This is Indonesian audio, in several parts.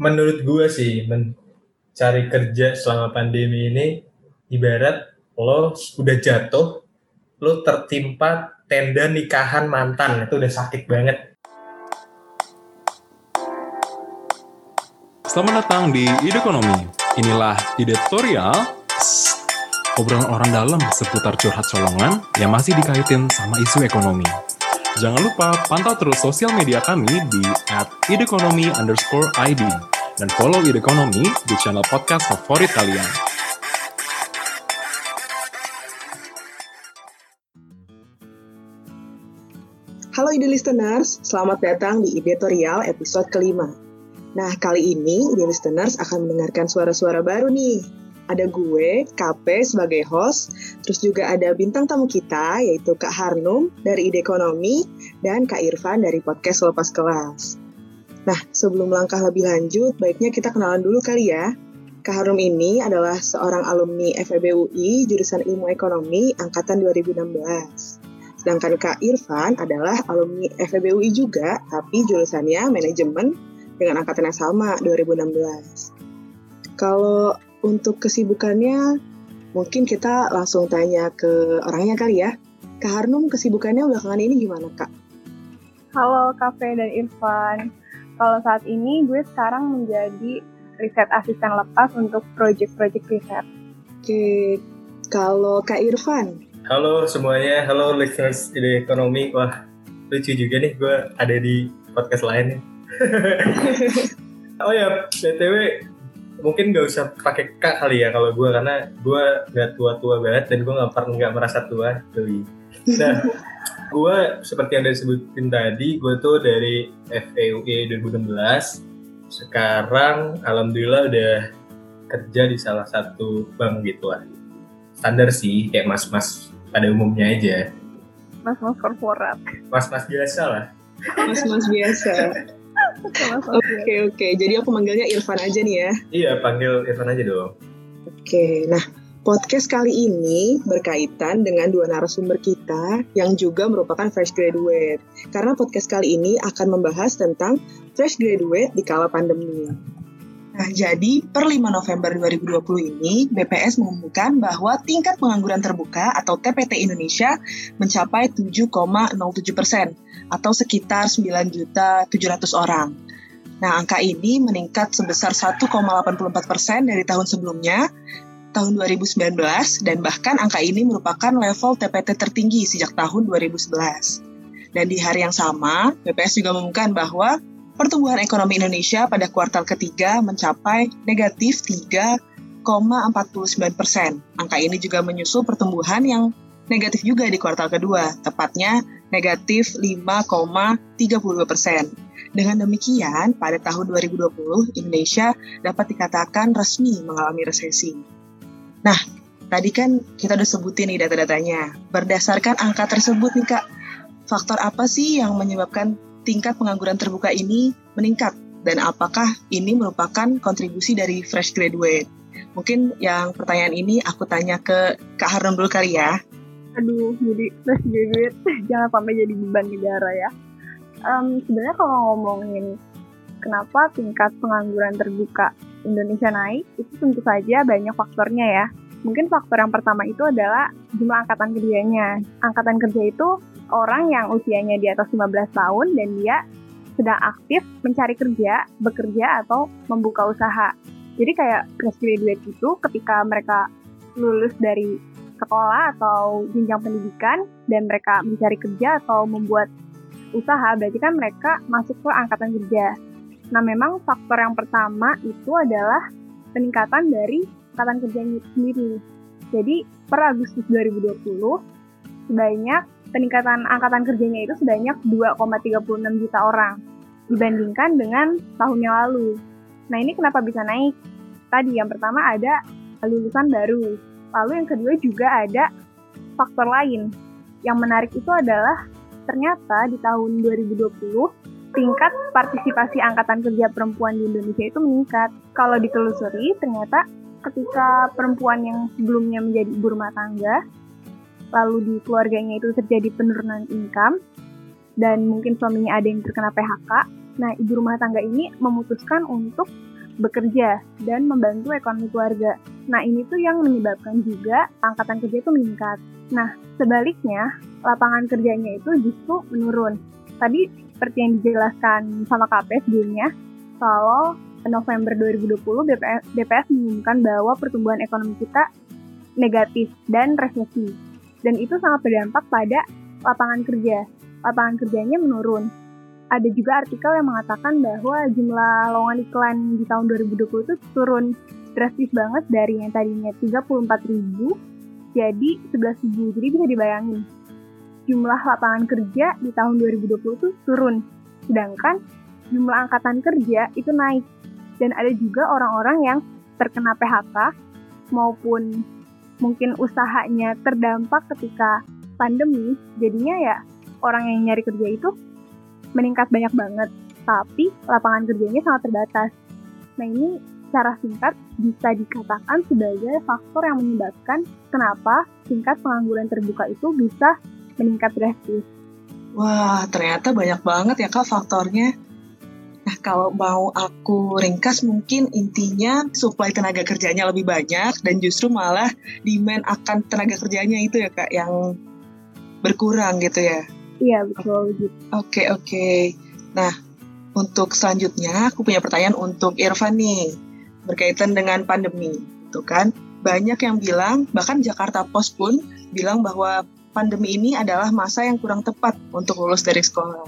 menurut gue sih mencari kerja selama pandemi ini ibarat lo udah jatuh, lo tertimpa tenda nikahan mantan itu udah sakit banget. Selamat datang di Ide Ekonomi. Inilah editorial obrolan orang dalam seputar curhat colongan yang masih dikaitin sama isu ekonomi. Jangan lupa pantau terus sosial media kami di @idekonomi underscore ID dan follow Ide Ekonomi di channel podcast favorit kalian. Halo Ide Listeners, selamat datang di Editorial episode kelima. Nah, kali ini Ide Listeners akan mendengarkan suara-suara baru nih ada gue, KP sebagai host, terus juga ada bintang tamu kita yaitu Kak Harnum dari Ide Ekonomi dan Kak Irfan dari podcast Lepas Kelas. Nah, sebelum langkah lebih lanjut, baiknya kita kenalan dulu kali ya. Kak Harnum ini adalah seorang alumni FEB UI jurusan Ilmu Ekonomi angkatan 2016. Sedangkan Kak Irfan adalah alumni FEB UI juga, tapi jurusannya manajemen dengan angkatan yang sama 2016. Kalau untuk kesibukannya, mungkin kita langsung tanya ke orangnya kali ya. Kak Harnum, kesibukannya belakangan ini gimana, Kak? Halo, Kafe dan Irfan. Kalau saat ini, gue sekarang menjadi riset asisten lepas untuk project-project riset. Oke, kalau Kak Irfan? Halo semuanya, halo listeners ide ekonomi. Wah, lucu juga nih gue ada di podcast lain nih. oh ya, BTW mungkin gak usah pakai kak kali ya kalau gue karena gue gak tua-tua banget dan gue gak pernah nggak merasa tua Dewi. Nah, gue seperti yang disebutin tadi, gue tuh dari FEUE 2016. Sekarang alhamdulillah udah kerja di salah satu bank gitu lah. Standar sih, kayak mas-mas pada umumnya aja. Mas-mas korporat. Mas-mas biasa lah. Mas-mas biasa. Oke oke, jadi aku manggilnya Irfan aja nih ya. Iya, panggil Irfan aja dong. Oke, nah podcast kali ini berkaitan dengan dua narasumber kita yang juga merupakan fresh graduate. Karena podcast kali ini akan membahas tentang fresh graduate di kala pandemi. Nah, jadi per 5 November 2020 ini, BPS mengumumkan bahwa tingkat pengangguran terbuka atau TPT Indonesia mencapai 7,07 persen atau sekitar 9.700 orang. Nah, angka ini meningkat sebesar 1,84 persen dari tahun sebelumnya, tahun 2019, dan bahkan angka ini merupakan level TPT tertinggi sejak tahun 2011. Dan di hari yang sama, BPS juga mengumumkan bahwa pertumbuhan ekonomi Indonesia pada kuartal ketiga mencapai negatif 3,49 persen. Angka ini juga menyusul pertumbuhan yang negatif juga di kuartal kedua, tepatnya negatif 5,32 persen. Dengan demikian, pada tahun 2020, Indonesia dapat dikatakan resmi mengalami resesi. Nah, tadi kan kita udah sebutin nih data-datanya. Berdasarkan angka tersebut nih Kak, faktor apa sih yang menyebabkan tingkat pengangguran terbuka ini meningkat dan apakah ini merupakan kontribusi dari fresh graduate? Mungkin yang pertanyaan ini aku tanya ke Kak Harun dulu kali ya. Aduh, jadi fresh graduate jangan sampai jadi beban negara ya. Um, Sebenarnya kalau ngomongin kenapa tingkat pengangguran terbuka Indonesia naik, itu tentu saja banyak faktornya ya. Mungkin faktor yang pertama itu adalah jumlah angkatan kerjanya. Angkatan kerja itu orang yang usianya di atas 15 tahun dan dia sedang aktif mencari kerja, bekerja atau membuka usaha. Jadi kayak fresh graduate itu ketika mereka lulus dari sekolah atau jenjang pendidikan dan mereka mencari kerja atau membuat usaha, berarti kan mereka masuk ke angkatan kerja. Nah, memang faktor yang pertama itu adalah peningkatan dari angkatan itu sendiri. Jadi, per Agustus 2020, sebanyak peningkatan angkatan kerjanya itu sebanyak 2,36 juta orang dibandingkan dengan tahun yang lalu. Nah ini kenapa bisa naik? Tadi yang pertama ada lulusan baru, lalu yang kedua juga ada faktor lain. Yang menarik itu adalah ternyata di tahun 2020 tingkat partisipasi angkatan kerja perempuan di Indonesia itu meningkat. Kalau ditelusuri ternyata ketika perempuan yang sebelumnya menjadi ibu rumah tangga lalu di keluarganya itu terjadi penurunan income, dan mungkin suaminya ada yang terkena PHK, nah ibu rumah tangga ini memutuskan untuk bekerja dan membantu ekonomi keluarga. Nah, ini tuh yang menyebabkan juga angkatan kerja itu meningkat. Nah, sebaliknya, lapangan kerjanya itu justru menurun. Tadi seperti yang dijelaskan sama KP sebelumnya, kalau November 2020 BPS, BPS mengumumkan bahwa pertumbuhan ekonomi kita negatif dan resesi. Dan itu sangat berdampak pada lapangan kerja. Lapangan kerjanya menurun. Ada juga artikel yang mengatakan bahwa jumlah lowongan iklan di tahun 2020 itu turun drastis banget dari yang tadinya 34 ribu jadi 11 ribu. Jadi bisa dibayangin jumlah lapangan kerja di tahun 2020 itu turun. Sedangkan jumlah angkatan kerja itu naik. Dan ada juga orang-orang yang terkena PHK maupun mungkin usahanya terdampak ketika pandemi. Jadinya ya orang yang nyari kerja itu meningkat banyak banget. Tapi lapangan kerjanya sangat terbatas. Nah ini secara singkat bisa dikatakan sebagai faktor yang menyebabkan kenapa tingkat pengangguran terbuka itu bisa meningkat drastis. Wah, ternyata banyak banget ya kak faktornya. Nah, kalau mau aku ringkas mungkin intinya supply tenaga kerjanya lebih banyak dan justru malah demand akan tenaga kerjanya itu ya Kak yang berkurang gitu ya. Iya, betul gitu. Oke, oke. Nah, untuk selanjutnya aku punya pertanyaan untuk Irfan nih berkaitan dengan pandemi. Itu kan banyak yang bilang bahkan Jakarta Post pun bilang bahwa pandemi ini adalah masa yang kurang tepat untuk lulus dari sekolah.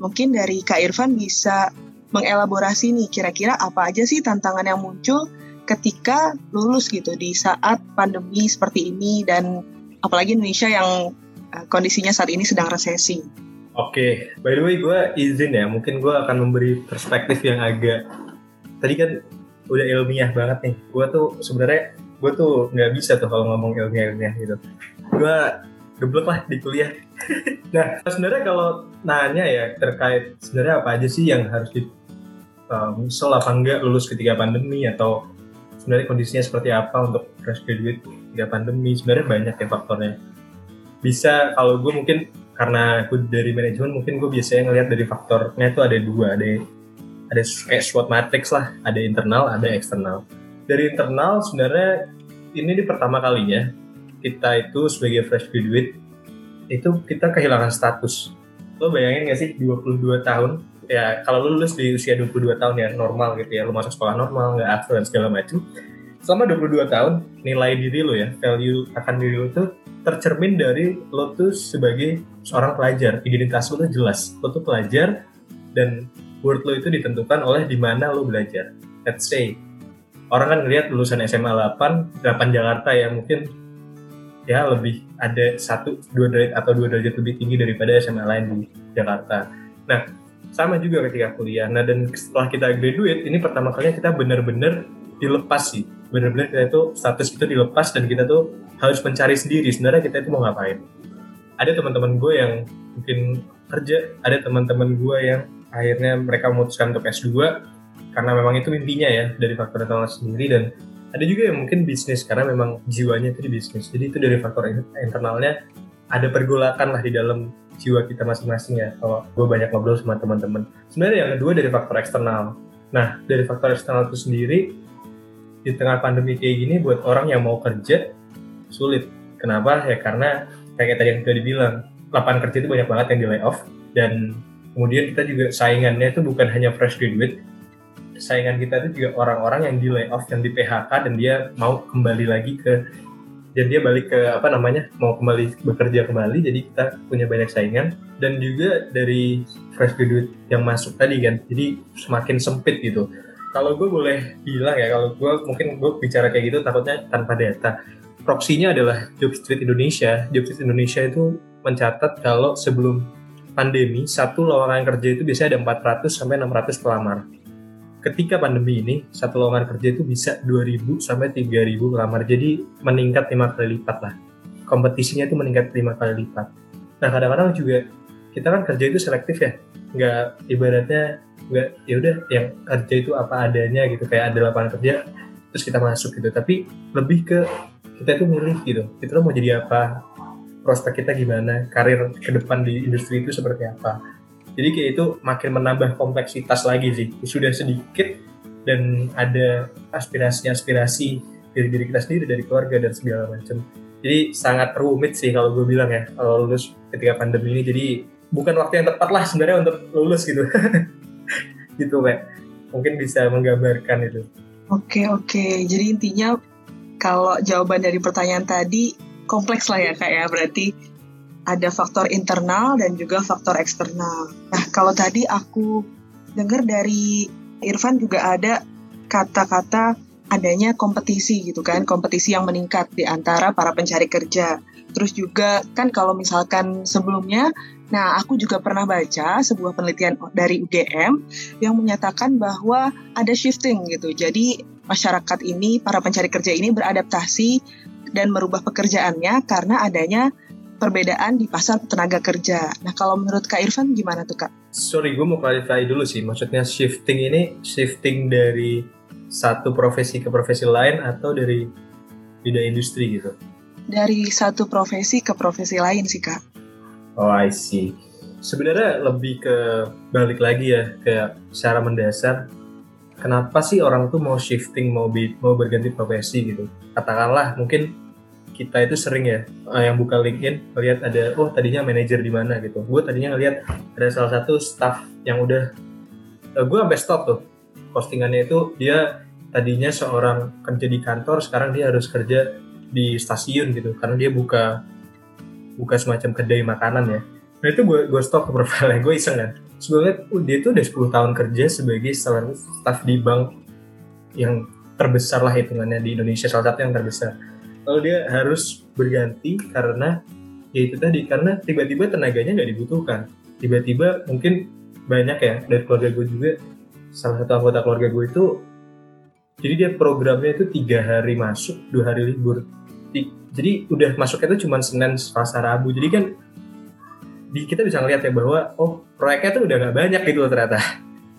Mungkin dari Kak Irfan bisa mengelaborasi nih kira-kira apa aja sih tantangan yang muncul ketika lulus gitu di saat pandemi seperti ini dan apalagi Indonesia yang uh, kondisinya saat ini sedang resesi. Oke, by the way gue izin ya, mungkin gue akan memberi perspektif yang agak tadi kan udah ilmiah banget nih. Gue tuh sebenarnya gue tuh nggak bisa tuh kalau ngomong ilmiah-ilmiah gitu. Gue geblek lah di kuliah. nah sebenarnya kalau nanya ya terkait sebenarnya apa aja sih yang harus di um, misal apa enggak lulus ketika pandemi atau sebenarnya kondisinya seperti apa untuk fresh graduate ketika pandemi? Sebenarnya banyak ya faktornya. Bisa kalau gue mungkin karena gue dari manajemen mungkin gue biasanya ngelihat dari faktornya itu ada dua. Ada ada kayak SWOT matrix lah ada internal ada eksternal. Dari internal sebenarnya ini di pertama kalinya kita itu sebagai fresh graduate itu kita kehilangan status. Lo bayangin gak sih 22 tahun ya kalau lu lulus di usia 22 tahun ya normal gitu ya. Lu masuk sekolah normal nggak aktif dan segala macam selama 22 tahun nilai diri lo ya value akan diri lo tuh tercermin dari lo tuh sebagai seorang pelajar. Identitas lo tuh jelas. Lo tuh pelajar dan worth lo itu ditentukan oleh di mana lo belajar. Let's say orang kan ngelihat lulusan SMA 8 8 Jakarta ya mungkin ya lebih ada satu dua derajat atau dua derajat lebih tinggi daripada SMA lain di Jakarta. Nah sama juga ketika kuliah. Nah dan setelah kita graduate, ini pertama kalinya kita benar-benar dilepas sih. Benar-benar kita itu status itu dilepas dan kita tuh harus mencari sendiri sebenarnya kita itu mau ngapain. Ada teman-teman gue yang mungkin kerja, ada teman-teman gue yang akhirnya mereka memutuskan untuk S2 karena memang itu mimpinya ya dari faktor internal sendiri dan ada juga yang mungkin bisnis karena memang jiwanya itu di bisnis. Jadi itu dari faktor internalnya ada pergolakan lah di dalam jiwa kita masing-masing ya. Kalau gue banyak ngobrol sama teman-teman. Sebenarnya yang kedua dari faktor eksternal. Nah dari faktor eksternal itu sendiri di tengah pandemi kayak gini buat orang yang mau kerja sulit. Kenapa? Ya karena kayak tadi yang sudah dibilang lapangan kerja itu banyak banget yang di layoff dan kemudian kita juga saingannya itu bukan hanya fresh graduate. Saingan kita itu juga orang-orang yang di layoff yang di PHK dan dia mau kembali lagi ke dan dia balik ke apa namanya mau kembali bekerja kembali jadi kita punya banyak saingan. Dan juga dari fresh graduate yang masuk tadi kan jadi semakin sempit gitu. Kalau gue boleh bilang ya kalau gue mungkin gue bicara kayak gitu takutnya tanpa data. Proksinya adalah Job Street Indonesia. Job Street Indonesia itu mencatat kalau sebelum pandemi satu lowongan kerja itu biasanya ada 400 sampai 600 pelamar ketika pandemi ini satu lowongan kerja itu bisa 2000 sampai 3000 pelamar jadi meningkat lima kali lipat lah. Kompetisinya itu meningkat lima kali lipat. Nah kadang-kadang juga kita kan kerja itu selektif ya. Nggak ibaratnya nggak ya udah yang kerja itu apa adanya gitu. Kayak ada lapangan kerja terus kita masuk gitu. Tapi lebih ke kita itu milih gitu. Kita mau jadi apa prospek kita gimana karir ke depan di industri itu seperti apa jadi kayak itu makin menambah kompleksitas lagi sih. Sudah sedikit dan ada aspirasi-aspirasi dari diri kita sendiri dari keluarga dan segala macam. Jadi sangat rumit sih kalau gue bilang ya kalau lulus ketika pandemi ini. Jadi bukan waktu yang tepat lah sebenarnya untuk lulus gitu. Gitu Pak. Mungkin bisa menggambarkan itu. Oke oke, jadi intinya kalau jawaban dari pertanyaan tadi kompleks lah ya kak ya, berarti ada faktor internal dan juga faktor eksternal. Nah kalau tadi aku dengar dari Irfan juga ada kata-kata adanya kompetisi gitu kan, kompetisi yang meningkat di antara para pencari kerja. Terus juga kan kalau misalkan sebelumnya, nah aku juga pernah baca sebuah penelitian dari UGM yang menyatakan bahwa ada shifting gitu. Jadi masyarakat ini, para pencari kerja ini beradaptasi dan merubah pekerjaannya karena adanya perbedaan di pasar tenaga kerja. Nah kalau menurut Kak Irfan gimana tuh Kak? Sorry, gue mau clarify dulu sih. Maksudnya shifting ini shifting dari satu profesi ke profesi lain atau dari bidang industri gitu? Dari satu profesi ke profesi lain sih Kak. Oh I see. Sebenarnya lebih ke balik lagi ya ke secara mendasar. Kenapa sih orang tuh mau shifting, mau bi- mau berganti profesi gitu? Katakanlah mungkin kita itu sering ya uh, yang buka LinkedIn melihat ada oh tadinya manajer di mana gitu. Gue tadinya ngelihat ada salah satu staff yang udah uh, gue sampai stop tuh postingannya itu dia tadinya seorang kerja di kantor sekarang dia harus kerja di stasiun gitu karena dia buka buka semacam kedai makanan ya. Nah itu gue gue stop ke profilnya gue iseng kan. Liat, oh, dia tuh udah 10 tahun kerja sebagai salah staff di bank yang terbesar lah hitungannya di Indonesia salah satu yang terbesar lalu dia harus berganti karena ya itu tadi karena tiba-tiba tenaganya nggak dibutuhkan. Tiba-tiba mungkin banyak ya dari keluarga gue juga salah satu anggota keluarga gue itu jadi dia programnya itu tiga hari masuk dua hari libur. Jadi udah masuknya itu cuma senin selasa rabu. Jadi kan di, kita bisa ngeliat ya bahwa oh proyeknya tuh udah nggak banyak gitu loh ternyata.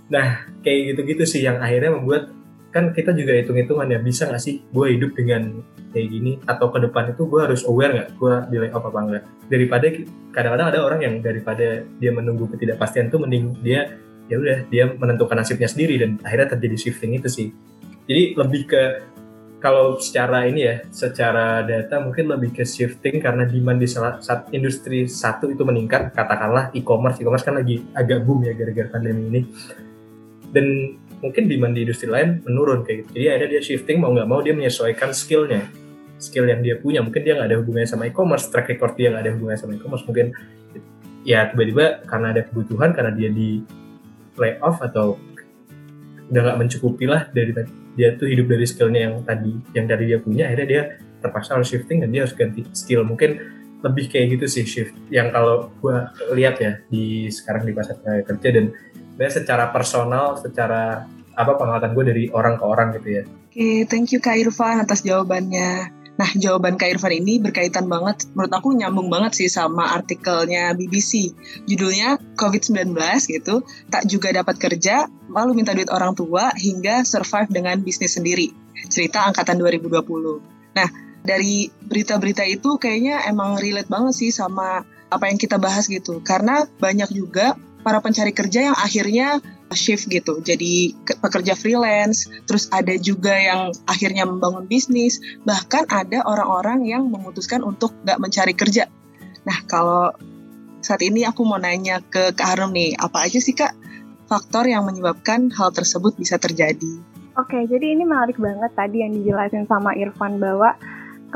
Nah kayak gitu-gitu sih yang akhirnya membuat kan kita juga hitung-hitungan ya bisa nggak sih gue hidup dengan kayak gini? Atau ke depan itu gue harus aware nggak? Gue di layoff apa enggak daripada kadang-kadang ada orang yang daripada dia menunggu ketidakpastian itu mending dia ya udah dia menentukan nasibnya sendiri dan akhirnya terjadi shifting itu sih. Jadi lebih ke kalau secara ini ya secara data mungkin lebih ke shifting karena demand di salah satu industri satu itu meningkat. Katakanlah e-commerce e-commerce kan lagi agak boom ya gara-gara pandemi ini. Dan mungkin demand di industri lain menurun kayak gitu. Jadi akhirnya dia shifting mau nggak mau dia menyesuaikan skillnya, skill yang dia punya. Mungkin dia nggak ada hubungannya sama e-commerce, track record dia nggak ada hubungannya sama e-commerce. Mungkin ya tiba-tiba karena ada kebutuhan, karena dia di lay off atau udah nggak mencukupi lah dari dia tuh hidup dari skillnya yang tadi yang dari dia punya akhirnya dia terpaksa harus shifting dan dia harus ganti skill mungkin lebih kayak gitu sih shift yang kalau gua lihat ya di sekarang di pasar kerja dan sebenarnya secara personal, secara apa pengamatan gue dari orang ke orang gitu ya. Oke, okay, thank you Kak Irfan atas jawabannya. Nah, jawaban Kak Irfan ini berkaitan banget, menurut aku nyambung banget sih sama artikelnya BBC. Judulnya COVID-19 gitu, tak juga dapat kerja, lalu minta duit orang tua hingga survive dengan bisnis sendiri. Cerita angkatan 2020. Nah, dari berita-berita itu kayaknya emang relate banget sih sama apa yang kita bahas gitu. Karena banyak juga para pencari kerja yang akhirnya shift gitu. Jadi pekerja freelance terus ada juga yang akhirnya membangun bisnis bahkan ada orang-orang yang memutuskan untuk nggak mencari kerja. Nah kalau saat ini aku mau nanya ke Kak Harum nih apa aja sih Kak faktor yang menyebabkan hal tersebut bisa terjadi? Oke, jadi ini menarik banget tadi yang dijelasin sama Irfan bahwa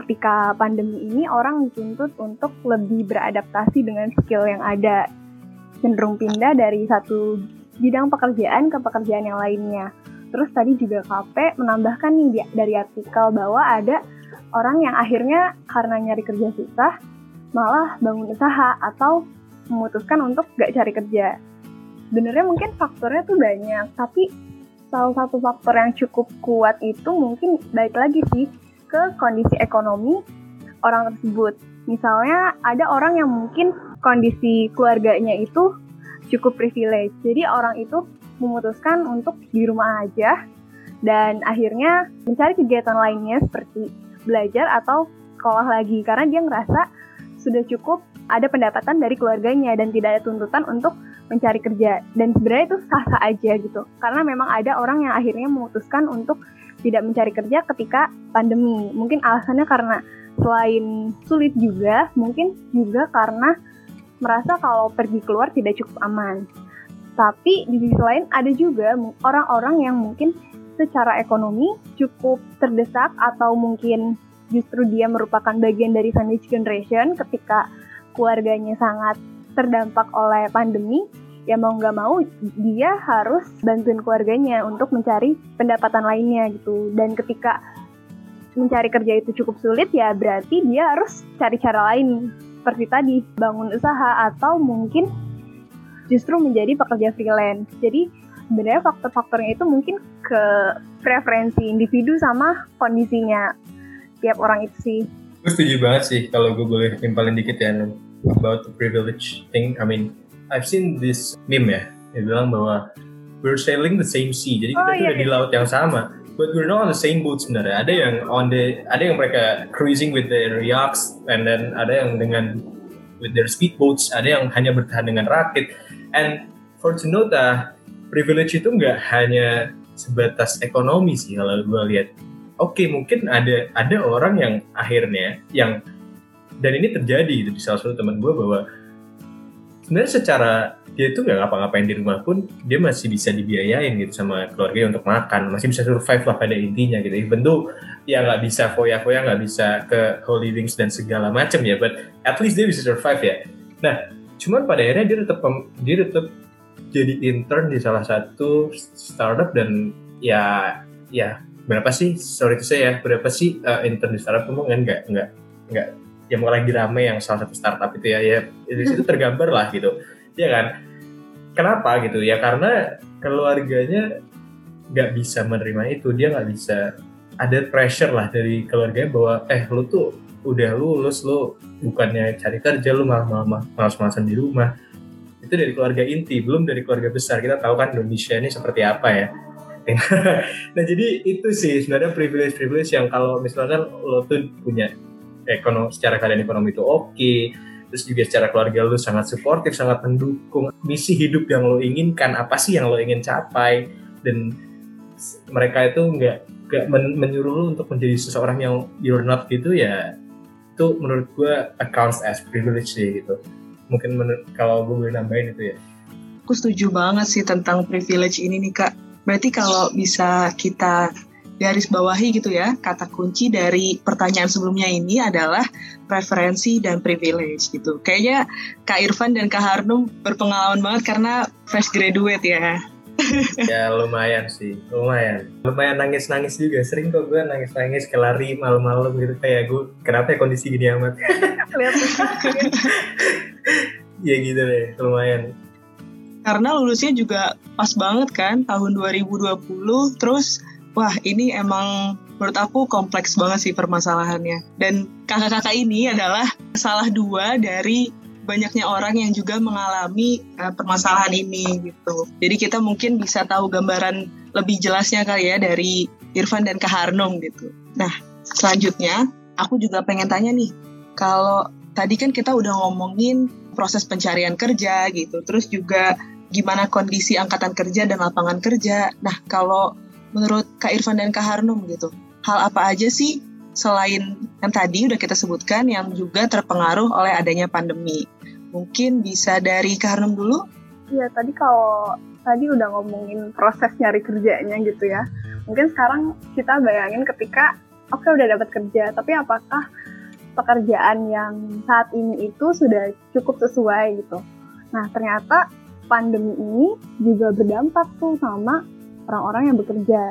ketika pandemi ini orang dituntut untuk lebih beradaptasi dengan skill yang ada cenderung pindah dari satu bidang pekerjaan ke pekerjaan yang lainnya. Terus tadi juga KP menambahkan nih dari artikel bahwa ada orang yang akhirnya karena nyari kerja susah malah bangun usaha atau memutuskan untuk gak cari kerja. Sebenarnya mungkin faktornya tuh banyak, tapi salah satu faktor yang cukup kuat itu mungkin baik lagi sih ke kondisi ekonomi orang tersebut. Misalnya ada orang yang mungkin kondisi keluarganya itu cukup privilege. Jadi orang itu memutuskan untuk di rumah aja dan akhirnya mencari kegiatan lainnya seperti belajar atau sekolah lagi karena dia ngerasa sudah cukup ada pendapatan dari keluarganya dan tidak ada tuntutan untuk mencari kerja dan sebenarnya itu sah-sah aja gitu karena memang ada orang yang akhirnya memutuskan untuk tidak mencari kerja ketika pandemi mungkin alasannya karena selain sulit juga mungkin juga karena merasa kalau pergi keluar tidak cukup aman. Tapi di sisi lain ada juga orang-orang yang mungkin secara ekonomi cukup terdesak atau mungkin justru dia merupakan bagian dari sandwich generation ketika keluarganya sangat terdampak oleh pandemi ya mau nggak mau dia harus bantuin keluarganya untuk mencari pendapatan lainnya gitu. Dan ketika mencari kerja itu cukup sulit ya berarti dia harus cari cara lain seperti tadi bangun usaha atau mungkin justru menjadi pekerja freelance. Jadi sebenarnya faktor-faktornya itu mungkin ke preferensi individu sama kondisinya tiap orang itu sih. Gue setuju banget sih kalau gue boleh nimpalin dikit ya about the privilege thing I mean I've seen this meme ya dia bilang bahwa we're sailing the same sea. Jadi kita oh, tuh iya, di iya. laut yang sama but we're not on the same boat sebenarnya. Ada yang on the ada yang mereka cruising with their yachts and then ada yang dengan with their speedboats ada yang hanya bertahan dengan rakit. And for to know that privilege itu nggak hanya sebatas ekonomi sih kalau gue lihat. Oke okay, mungkin ada ada orang yang akhirnya yang dan ini terjadi gitu di salah satu teman gue bahwa sebenarnya secara dia itu nggak ngapa-ngapain di rumah pun dia masih bisa dibiayain gitu sama keluarga untuk makan. Masih bisa survive lah pada intinya gitu. Even though ya nggak bisa foya-foya nggak bisa ke holy wings dan segala macam ya but at least dia bisa survive ya. Nah cuman pada akhirnya dia tetap dia tetap jadi intern di salah satu startup dan ya ya berapa sih? Sorry itu saya ya berapa sih uh, intern di startup kamu kan nggak nggak nggak yang mau lagi rame yang salah satu startup itu ya ya di situ tergambar lah gitu. Ya kan? Kenapa gitu? Ya karena keluarganya nggak bisa menerima itu. Dia nggak bisa ada pressure lah dari keluarganya bahwa eh lu tuh udah lulus lu bukannya cari kerja lu malah malah malas-malasan di rumah. Itu dari keluarga inti belum dari keluarga besar. Kita tahu kan Indonesia ini seperti apa ya. Nah jadi itu sih sebenarnya privilege privilege yang kalau misalkan lo tuh punya ekonomi secara keadaan ekonomi itu oke. Okay, terus juga secara keluarga lu sangat suportif sangat mendukung. Misi hidup yang lo inginkan apa sih yang lo ingin capai? Dan mereka itu nggak nggak men menyuruh lu untuk menjadi seseorang yang you're not gitu ya itu menurut gue accounts as privilege sih gitu. Mungkin kalau gue boleh nambahin itu ya. Aku setuju banget sih tentang privilege ini nih kak. Berarti kalau bisa kita garis bawahi gitu ya, kata kunci dari pertanyaan sebelumnya ini adalah preferensi dan privilege gitu. Kayaknya Kak Irfan dan Kak Harnum berpengalaman banget karena fresh graduate ya. ya lumayan sih, lumayan. Lumayan nangis-nangis juga. Sering kok gue nangis-nangis ke lari malam-malam gitu. Kayak gue, kenapa ya kondisi gini amat? ya gitu deh, lumayan. Karena lulusnya juga pas banget kan, tahun 2020. Terus wah ini emang menurut aku kompleks banget sih permasalahannya. Dan kakak-kakak ini adalah salah dua dari banyaknya orang yang juga mengalami uh, permasalahan ini gitu. Jadi kita mungkin bisa tahu gambaran lebih jelasnya kali ya dari Irfan dan Kak Harnum gitu. Nah, selanjutnya aku juga pengen tanya nih, kalau tadi kan kita udah ngomongin proses pencarian kerja gitu, terus juga gimana kondisi angkatan kerja dan lapangan kerja. Nah, kalau menurut Kak Irfan dan Kak Harnum gitu. Hal apa aja sih selain yang tadi udah kita sebutkan yang juga terpengaruh oleh adanya pandemi? Mungkin bisa dari Kak Harnum dulu? Iya, tadi kalau tadi udah ngomongin proses nyari kerjanya gitu ya. Mungkin sekarang kita bayangin ketika oke okay, udah dapat kerja, tapi apakah pekerjaan yang saat ini itu sudah cukup sesuai gitu. Nah, ternyata pandemi ini juga berdampak tuh sama orang-orang yang bekerja.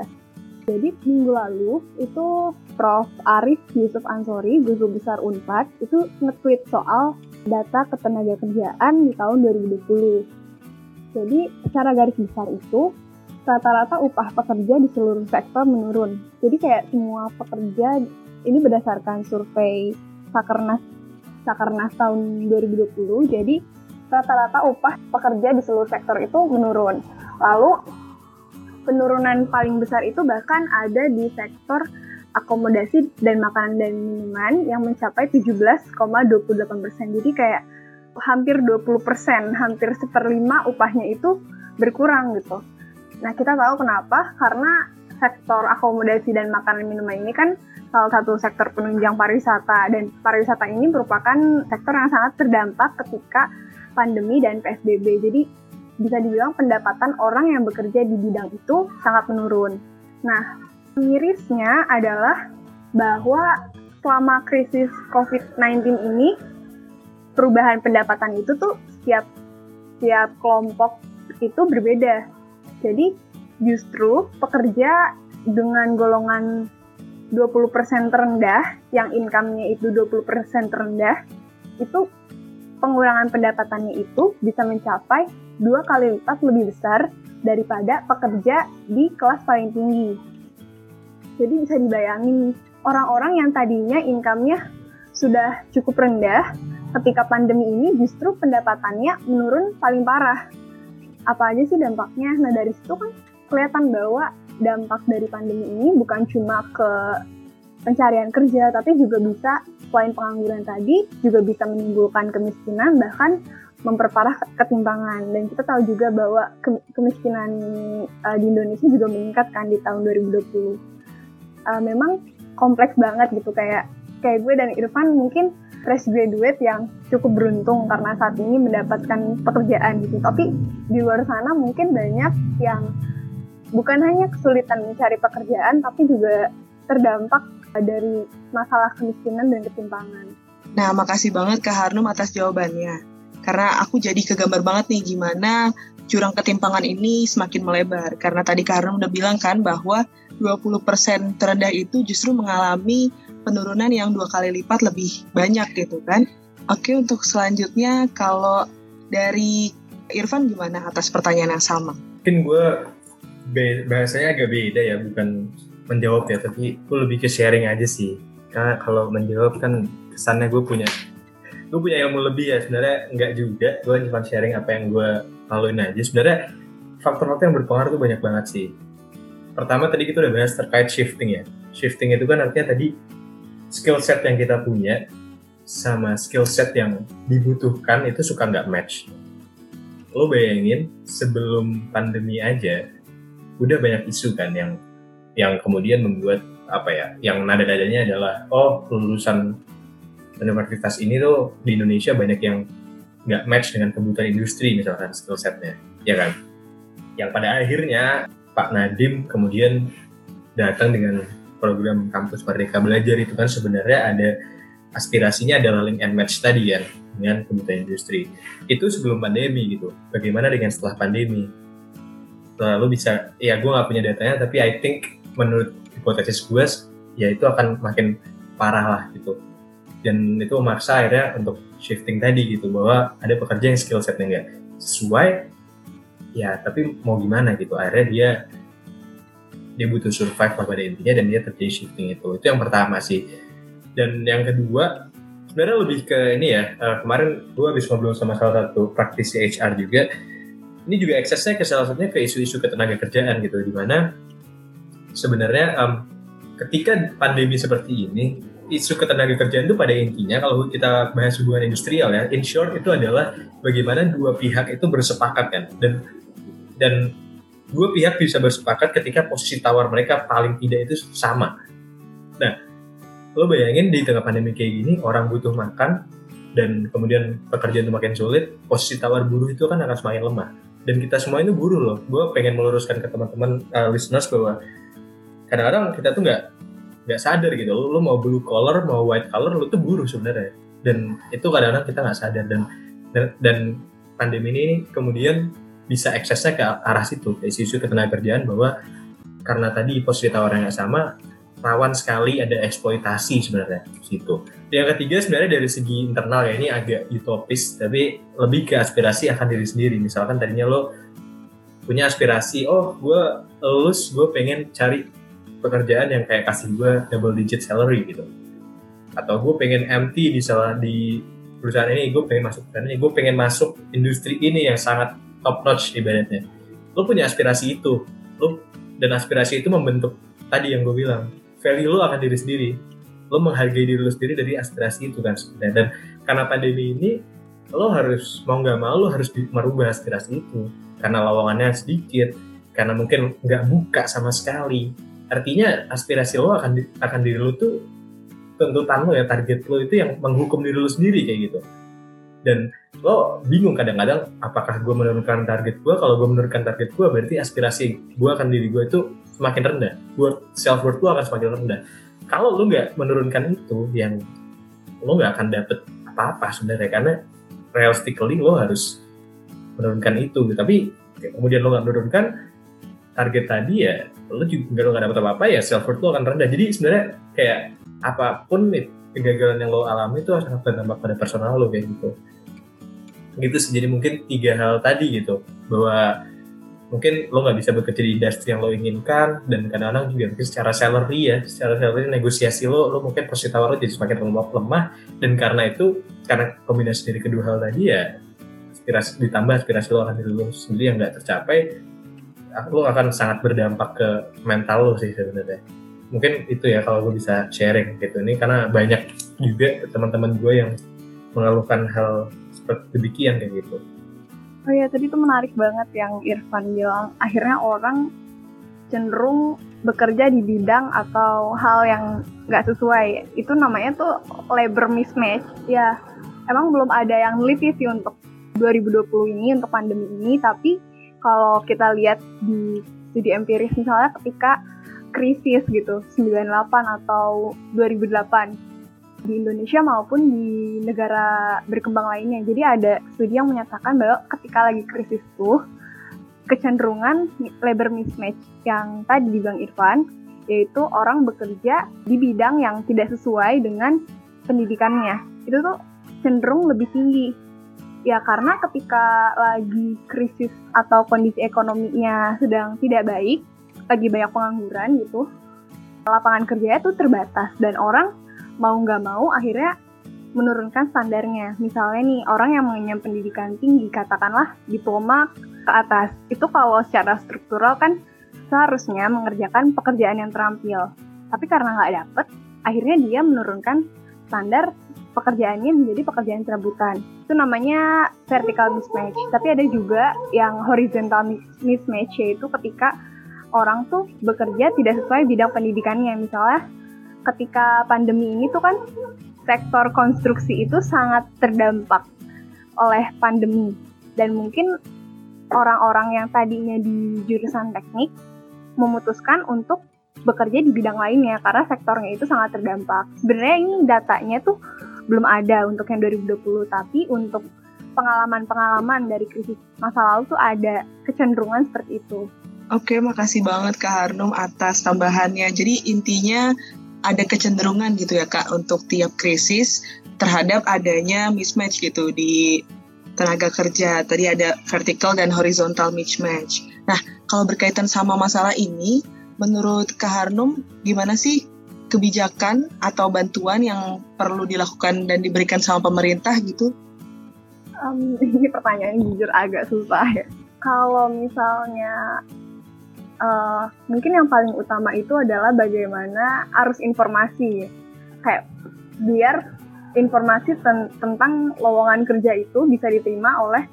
Jadi minggu lalu itu Prof. Arif Yusuf Ansori, guru besar Unpad, itu nge-tweet soal data ketenaga kerjaan di tahun 2020. Jadi secara garis besar itu rata-rata upah pekerja di seluruh sektor menurun. Jadi kayak semua pekerja ini berdasarkan survei Sakernas Sakernas tahun 2020. Jadi rata-rata upah pekerja di seluruh sektor itu menurun. Lalu penurunan paling besar itu bahkan ada di sektor akomodasi dan makanan dan minuman yang mencapai 17,28 persen. Jadi kayak hampir 20%, hampir seperlima upahnya itu berkurang gitu. Nah, kita tahu kenapa? Karena sektor akomodasi dan makanan minuman ini kan salah satu sektor penunjang pariwisata dan pariwisata ini merupakan sektor yang sangat terdampak ketika pandemi dan PSBB. Jadi bisa dibilang pendapatan orang yang bekerja di bidang itu sangat menurun. Nah, mirisnya adalah bahwa selama krisis COVID-19 ini perubahan pendapatan itu tuh setiap setiap kelompok itu berbeda. Jadi justru pekerja dengan golongan 20% terendah, yang income-nya itu 20% terendah, itu pengurangan pendapatannya itu bisa mencapai dua kali lipat lebih besar daripada pekerja di kelas paling tinggi. Jadi bisa dibayangin orang-orang yang tadinya income-nya sudah cukup rendah, ketika pandemi ini justru pendapatannya menurun paling parah. Apa aja sih dampaknya? Nah dari situ kan kelihatan bahwa dampak dari pandemi ini bukan cuma ke pencarian kerja, tapi juga bisa selain pengangguran tadi, juga bisa menimbulkan kemiskinan, bahkan memperparah ketimpangan. Dan kita tahu juga bahwa kemiskinan uh, di Indonesia juga meningkat kan di tahun 2020. Uh, eh, memang kompleks banget gitu kayak kayak gue dan Irfan mungkin fresh graduate yang cukup beruntung karena saat ini mendapatkan pekerjaan gitu. Tapi di luar sana mungkin banyak yang bukan hanya kesulitan mencari pekerjaan, tapi juga terdampak dari masalah kemiskinan dan ketimpangan. Nah, makasih banget Kak Harnum atas jawabannya. Karena aku jadi kegambar banget nih gimana jurang ketimpangan ini semakin melebar. Karena tadi Harnum udah bilang kan bahwa 20% terendah itu justru mengalami penurunan yang dua kali lipat lebih banyak gitu kan. Oke, untuk selanjutnya kalau dari Irfan gimana atas pertanyaan yang sama? Mungkin gue bahasanya agak beda ya bukan menjawab ya tapi gue lebih ke sharing aja sih karena kalau menjawab kan kesannya gue punya gue punya ilmu lebih ya sebenarnya enggak juga. Gue cuma sharing apa yang gue laluin aja. Sebenarnya faktor-faktor yang berpengaruh tuh banyak banget sih. Pertama tadi kita udah bahas terkait shifting ya. Shifting itu kan artinya tadi skill set yang kita punya sama skill set yang dibutuhkan itu suka nggak match. Lo bayangin sebelum pandemi aja udah banyak isu kan yang yang kemudian membuat apa ya yang nada-nadanya adalah oh lulusan universitas ini tuh di Indonesia banyak yang nggak match dengan kebutuhan industri misalkan skill setnya. Ya kan? Yang pada akhirnya Pak Nadim kemudian datang dengan program kampus Merdeka Belajar itu kan sebenarnya ada aspirasinya adalah link and match tadi kan dengan kebutuhan industri. Itu sebelum pandemi gitu. Bagaimana dengan setelah pandemi? Lalu bisa ya gue nggak punya datanya tapi I think menurut hipotesis gue ya itu akan makin parah lah gitu dan itu memaksa akhirnya untuk shifting tadi gitu bahwa ada pekerja yang skill setnya nggak sesuai ya tapi mau gimana gitu. Akhirnya dia dia butuh survive pada intinya dan dia terjadi shifting itu. Itu yang pertama sih. Dan yang kedua sebenarnya lebih ke ini ya uh, kemarin gue habis ngobrol sama salah satu praktisi HR juga ini juga eksesnya ke salah satunya ke isu-isu ketenaga kerjaan gitu di mana sebenarnya um, ketika pandemi seperti ini isu ketenaga kerjaan itu pada intinya kalau kita bahas hubungan industrial ya in short itu adalah bagaimana dua pihak itu bersepakat kan. Dan dan dua pihak bisa bersepakat ketika posisi tawar mereka paling tidak itu sama. Nah lo bayangin di tengah pandemi kayak gini orang butuh makan dan kemudian pekerjaan itu makin sulit posisi tawar buruh itu kan akan semakin lemah. Dan kita semua ini buruh loh. Gue pengen meluruskan ke teman-teman uh, listeners bahwa kadang-kadang kita tuh nggak nggak sadar gitu lu, lu mau blue collar mau white collar lu tuh buruh sebenarnya dan itu kadang-kadang kita nggak sadar dan, dan pandemi ini kemudian bisa eksesnya ke arah situ ke isu-isu ketenagakerjaan bahwa karena tadi posisi tawarannya sama rawan sekali ada eksploitasi sebenarnya situ. Yang ketiga sebenarnya dari segi internal ya ini agak utopis tapi lebih ke aspirasi akan diri sendiri. Misalkan tadinya lo punya aspirasi, oh gue lulus gue pengen cari pekerjaan yang kayak kasih gue double digit salary gitu. Atau gue pengen MT di salah di perusahaan ini, gue pengen masuk perusahaan ini, gue pengen masuk industri ini yang sangat top notch ibaratnya. Lo punya aspirasi itu, lo dan aspirasi itu membentuk tadi yang gue bilang value lo akan diri sendiri. Lo menghargai diri lo sendiri dari aspirasi itu kan sebenarnya. Dan karena pandemi ini lo harus mau nggak mau lo harus merubah aspirasi itu. Karena lowongannya sedikit karena mungkin nggak buka sama sekali artinya aspirasi lo akan di, akan diri lo tuh tuntutan lo ya target lo itu yang menghukum diri lo sendiri kayak gitu. Dan lo bingung kadang-kadang apakah gue menurunkan target gue kalau gue menurunkan target gue berarti aspirasi gue akan diri gue itu semakin rendah. Worth self worth gue akan semakin rendah. Kalau lo nggak menurunkan itu yang lo nggak akan dapet apa-apa sebenarnya. Karena realistically lo harus menurunkan itu. Tapi kemudian lo nggak menurunkan target tadi ya lo juga lo nggak dapet apa-apa ya self worth lo akan rendah. Jadi sebenarnya kayak apa pun kegagalan yang lo alami itu akan berdampak pada personal lo kayak gitu. Gitu sih jadi mungkin tiga hal tadi gitu bahwa mungkin lo nggak bisa bekerja di industri yang lo inginkan dan kadang-kadang juga mungkin secara salary ya secara salary negosiasi lo lo mungkin posisi tawar lo jadi semakin lemah lemah. Dan karena itu karena kombinasi dari kedua hal tadi ya aspirasi ditambah aspirasi lo akan diri lo sendiri yang nggak tercapai lo akan sangat berdampak ke mental lo sih sebenarnya mungkin itu ya kalau gue bisa sharing gitu ini karena banyak juga teman-teman gue yang mengeluhkan hal seperti demikian kayak gitu Oh iya, tadi tuh menarik banget yang Irfan bilang. Akhirnya orang cenderung bekerja di bidang atau hal yang nggak sesuai. Itu namanya tuh labor mismatch. Ya, emang belum ada yang neliti sih untuk 2020 ini, untuk pandemi ini. Tapi kalau kita lihat di studi empiris misalnya ketika krisis gitu, 98 atau 2008 di Indonesia maupun di negara berkembang lainnya. Jadi ada studi yang menyatakan bahwa ketika lagi krisis tuh kecenderungan labor mismatch yang tadi dibilang Irfan yaitu orang bekerja di bidang yang tidak sesuai dengan pendidikannya. Itu tuh cenderung lebih tinggi. Ya karena ketika lagi krisis atau kondisi ekonominya sedang tidak baik, lagi banyak pengangguran gitu, lapangan kerjanya tuh terbatas dan orang mau nggak mau akhirnya menurunkan standarnya. Misalnya nih, orang yang mengenyam pendidikan tinggi, katakanlah diploma ke atas, itu kalau secara struktural kan seharusnya mengerjakan pekerjaan yang terampil. Tapi karena nggak dapet, akhirnya dia menurunkan standar pekerjaannya menjadi pekerjaan serabutan. Itu namanya vertical mismatch. Tapi ada juga yang horizontal mismatch, yaitu ketika orang tuh bekerja tidak sesuai bidang pendidikannya. Misalnya ketika pandemi ini tuh kan sektor konstruksi itu sangat terdampak oleh pandemi dan mungkin orang-orang yang tadinya di jurusan teknik memutuskan untuk bekerja di bidang lainnya karena sektornya itu sangat terdampak. Sebenarnya ini datanya tuh belum ada untuk yang 2020 tapi untuk pengalaman-pengalaman dari krisis masa lalu tuh ada kecenderungan seperti itu. Oke, makasih banget Kak Harnum atas tambahannya. Jadi intinya ada kecenderungan gitu ya kak untuk tiap krisis terhadap adanya mismatch gitu di tenaga kerja. Tadi ada vertical dan horizontal mismatch. Nah, kalau berkaitan sama masalah ini, menurut Kak Harnum, gimana sih kebijakan atau bantuan yang perlu dilakukan dan diberikan sama pemerintah gitu? Um, ini pertanyaan jujur agak susah ya. Kalau misalnya uh, mungkin yang paling utama itu adalah bagaimana arus informasi kayak biar informasi ten tentang lowongan kerja itu bisa diterima oleh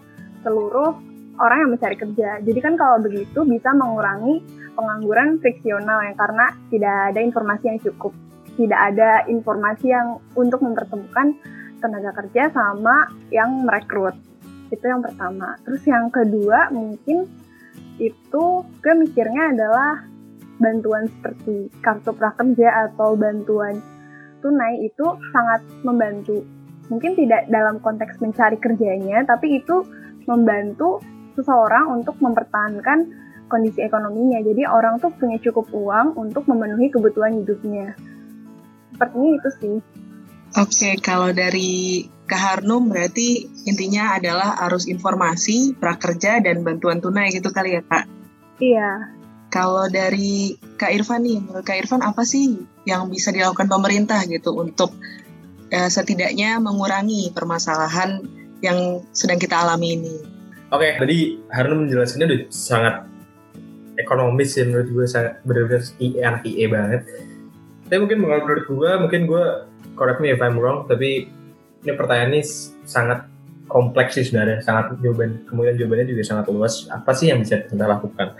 seluruh orang yang mencari kerja. Jadi kan kalau begitu bisa mengurangi pengangguran friksional yang karena tidak ada informasi yang cukup, tidak ada informasi yang untuk mempertemukan tenaga kerja sama yang merekrut. Itu yang pertama. Terus yang kedua mungkin itu gue mikirnya adalah bantuan seperti kartu prakerja atau bantuan tunai itu sangat membantu. Mungkin tidak dalam konteks mencari kerjanya, tapi itu membantu seseorang untuk mempertahankan kondisi ekonominya. Jadi orang tuh punya cukup uang untuk memenuhi kebutuhan hidupnya. Sepertinya itu sih. Oke, kalau dari Kak Harnum berarti intinya adalah arus informasi, prakerja, dan bantuan tunai gitu kali ya Kak? Iya. Kalau dari Kak Irfan nih, menurut Kak Irfan apa sih yang bisa dilakukan pemerintah gitu untuk uh, setidaknya mengurangi permasalahan yang sedang kita alami ini? Oke, tadi Harnum menjelaskannya udah sangat ekonomis ya menurut gue sangat benar-benar anak IE banget. Tapi mungkin menurut gue, mungkin gue correct me if I'm wrong, tapi ini pertanyaan ini sangat kompleks sih sebenarnya sangat jawaban kemudian jawabannya juga sangat luas. Apa sih yang bisa kita lakukan?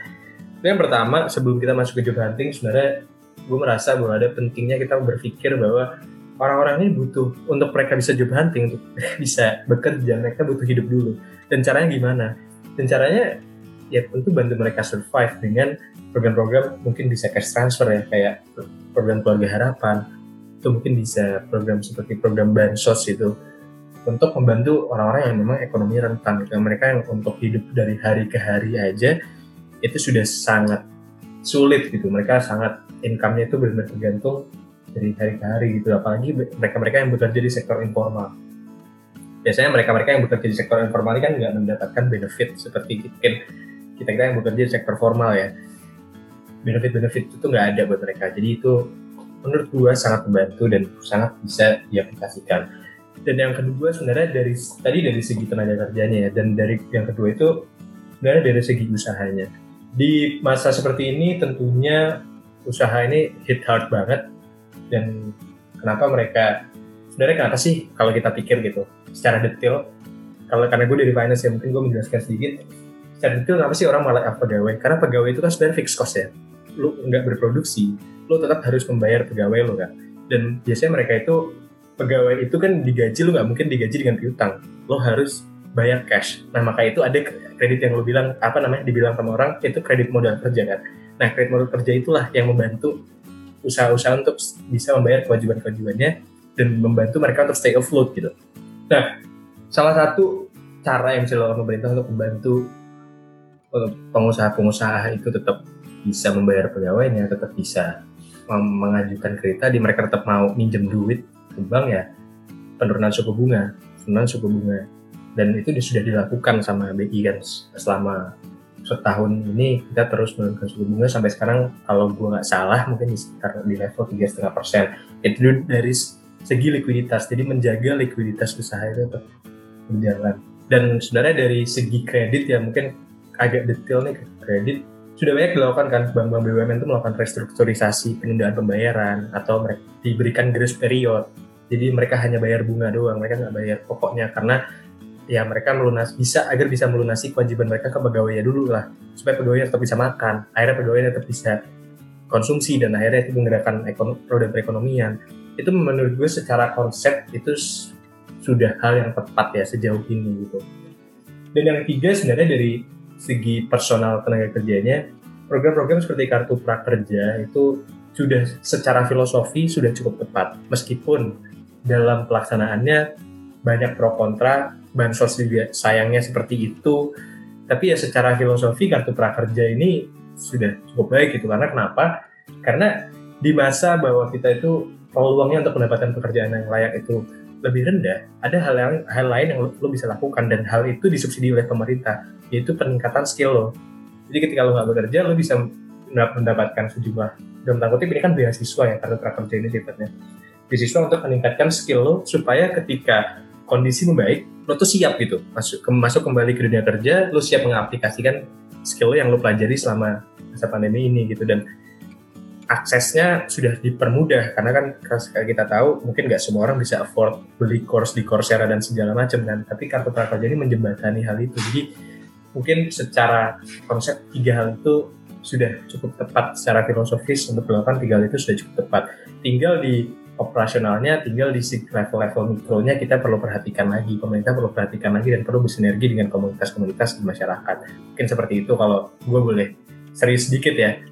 Yang pertama sebelum kita masuk ke job hunting sebenarnya gue merasa bahwa ada pentingnya kita berpikir bahwa orang-orang ini butuh untuk mereka bisa job hunting untuk bisa bekerja mereka butuh hidup dulu. Dan caranya gimana? Dan caranya ya tentu bantu mereka survive dengan program-program mungkin bisa cash transfer ya kayak program keluarga harapan itu mungkin bisa program seperti program bansos itu untuk membantu orang-orang yang memang ekonomi rentan. Gitu. mereka yang untuk hidup dari hari ke hari aja itu sudah sangat sulit gitu. Mereka sangat income-nya itu benar-benar tergantung dari hari ke hari gitu. Apalagi mereka-mereka yang bekerja di sektor informal. Biasanya mereka-mereka yang bekerja di sektor informal ini kan nggak mendapatkan benefit seperti mungkin kita kita yang bekerja di sektor formal ya. Benefit-benefit itu nggak ada buat mereka. Jadi itu menurut gua sangat membantu dan sangat bisa diaplikasikan. Dan yang kedua sebenarnya dari tadi dari segi tenaga kerjanya ya. Dan dari yang kedua itu sebenarnya dari segi usahanya. Di masa seperti ini tentunya usaha ini hit hard banget dan kenapa mereka sebenarnya kenapa sih kalau kita pikir gitu secara detail kalau karena gue dari finance ya mungkin gue menjelaskan sedikit secara detail kenapa sih orang malah pegawai? Karena pegawai itu kan sebenarnya fixed cost ya. Lu nggak berproduksi lu tetap harus membayar pegawai lo kan dan biasanya mereka itu pegawai itu kan digaji lu nggak mungkin digaji dengan piutang. Lo harus bayar cash. Nah maka itu ada kredit yang lo bilang apa namanya dibilang sama orang itu kredit modal kerja kan nah kredit modal kerja itulah yang membantu usaha-usaha untuk bisa membayar kewajiban-kewajibannya dan membantu mereka untuk stay afloat gitu. Nah, salah satu cara yang bisa pemerintah untuk membantu pengusaha-pengusaha itu tetap bisa membayar pegawainya, tetap bisa mengajukan kredit di mereka tetap mau minjem duit ke bank ya penurunan suku bunga, penurunan suku bunga dan itu sudah dilakukan sama BI kan selama setahun ini kita terus menurunkan suku bunga. Sampai sekarang kalau gue nggak salah mungkin di sekitar di level tiga setengah persen. Itu dari segi likuiditas. Jadi menjaga likuiditas usaha itu untuk berjalan. Dan sebenarnya dari segi kredit ya mungkin agak detail nih kredit. Sudah banyak dilakukan kan bank-bank BUMN itu melakukan restrukturisasi penundaan pembayaran atau mereka diberikan grace period. Jadi mereka hanya bayar bunga doang mereka nggak bayar pokoknya. Karena ya mereka melunas bisa agar bisa melunasi kewajiban mereka ke pegawainya dulu lah supaya pegawainya tetap bisa makan akhirnya pegawainya tetap bisa konsumsi dan akhirnya itu menggerakkan ekonomi, roda perekonomian. Itu menurut gue secara konsep itu sudah hal yang tepat ya sejauh ini gitu. Dan yang ketiga sebenarnya dari segi personal tenaga kerjanya program-program seperti kartu prakerja itu sudah secara filosofi sudah cukup tepat. Meskipun dalam pelaksanaannya banyak pro kontra bansos juga sayangnya seperti itu. Tapi ya secara filosofi kartu prakerja ini sudah cukup baik gitu. Karena kenapa? Karena di masa bahwa kita itu peluangnya untuk mendapatkan pekerjaan yang layak itu lebih rendah ada hal yang hal lain yang lo, lo bisa lakukan. Dan hal itu disubsidi oleh pemerintah yaitu peningkatan skill lo. Jadi ketika lo nggak bekerja lo bisa mendapatkan sejumlah dalam tanda kutip ini kan beasiswa ya kartu prakerja ini sifatnya. Beasiswa untuk meningkatkan skill lo supaya ketika kondisi membaik, lo tuh siap gitu. Masuk ke, masuk kembali ke dunia kerja, lo siap mengaplikasikan skill yang lo pelajari selama masa pandemi ini gitu. Dan aksesnya sudah dipermudah karena kan kayak kita tahu mungkin nggak semua orang bisa afford beli course di Coursera dan segala macam kan. Tapi kartu prakerja ini menjembatani hal itu. Jadi mungkin secara konsep tiga hal itu sudah cukup tepat secara filosofis untuk melakukan tiga hal itu sudah cukup tepat. Tinggal di operasionalnya tinggal di level-level mikronya kita perlu perhatikan lagi pemerintah perlu perhatikan lagi dan perlu bersinergi dengan komunitas-komunitas di masyarakat. Mungkin seperti itu kalau gue boleh serius sedikit ya.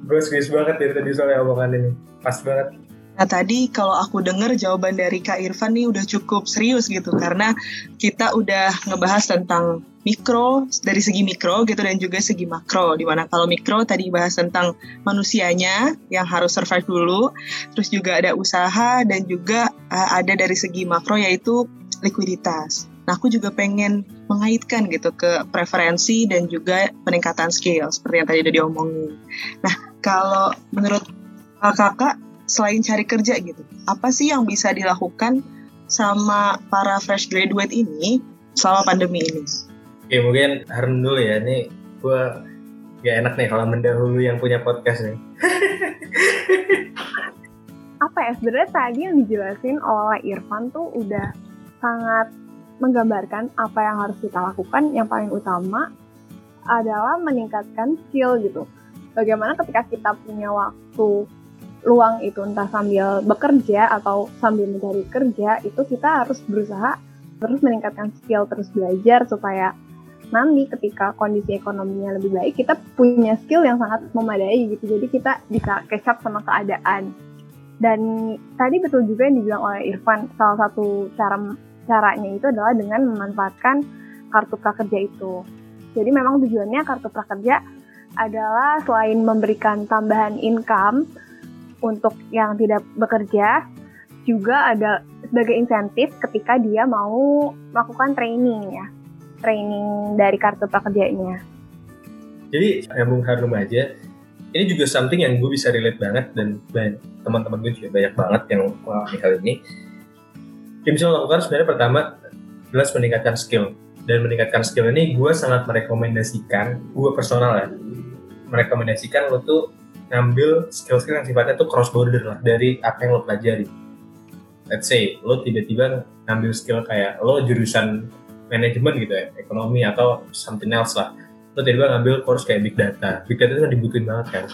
Gue serius banget dari tadi soal omongan ini. Pas banget Nah tadi kalau aku dengar jawaban dari Kak Irfan nih udah cukup serius gitu karena kita udah ngebahas tentang mikro dari segi mikro gitu dan juga segi makro di mana kalau mikro tadi bahas tentang manusianya yang harus survive dulu terus juga ada usaha dan juga uh, ada dari segi makro yaitu likuiditas. Nah aku juga pengen mengaitkan gitu ke preferensi dan juga peningkatan skill seperti yang tadi udah diomongin. Nah kalau menurut uh, kakak selain cari kerja gitu, apa sih yang bisa dilakukan sama para fresh graduate ini selama pandemi ini? Oke, mungkin Harun dulu ya. Ini gue gak enak nih kalau mendahului yang punya podcast nih. apa ya, sebenarnya tadi yang dijelasin oleh Irfan tuh udah sangat menggambarkan apa yang harus kita lakukan yang paling utama adalah meningkatkan skill gitu. Bagaimana ketika kita punya waktu luang itu entah sambil bekerja atau sambil mencari kerja itu kita harus berusaha terus meningkatkan skill terus belajar supaya nanti ketika kondisi ekonominya lebih baik kita punya skill yang sangat memadai gitu. Jadi kita bisa catch sama keadaan. Dan tadi betul juga yang dibilang oleh Irfan salah satu cara caranya itu adalah dengan memanfaatkan kartu prakerja itu. Jadi memang tujuannya kartu prakerja adalah selain memberikan tambahan income untuk yang tidak bekerja juga ada sebagai insentif ketika dia mau melakukan training ya. Training dari kartu prakerjanya. Jadi nyambung harum aja ini juga something yang gue bisa relate banget dan teman-teman gue juga banyak banget yang mengalami hal ini. Yang bisa lakukan sebenarnya pertama jelas meningkatkan skill. Dan meningkatkan skill ini gue sangat merekomendasikan gue personal ya merekomendasikan lo tuh ngambil skill-skill yang sifatnya tuh cross border lah dari apa yang lo pelajari. Let's say lo tiba-tiba ngambil skill kayak lo jurusan manajemen gitu ya, ekonomi atau something else lah. Lo tiba-tiba ngambil course kayak big data. Big data itu kan dibutuhin banget kan.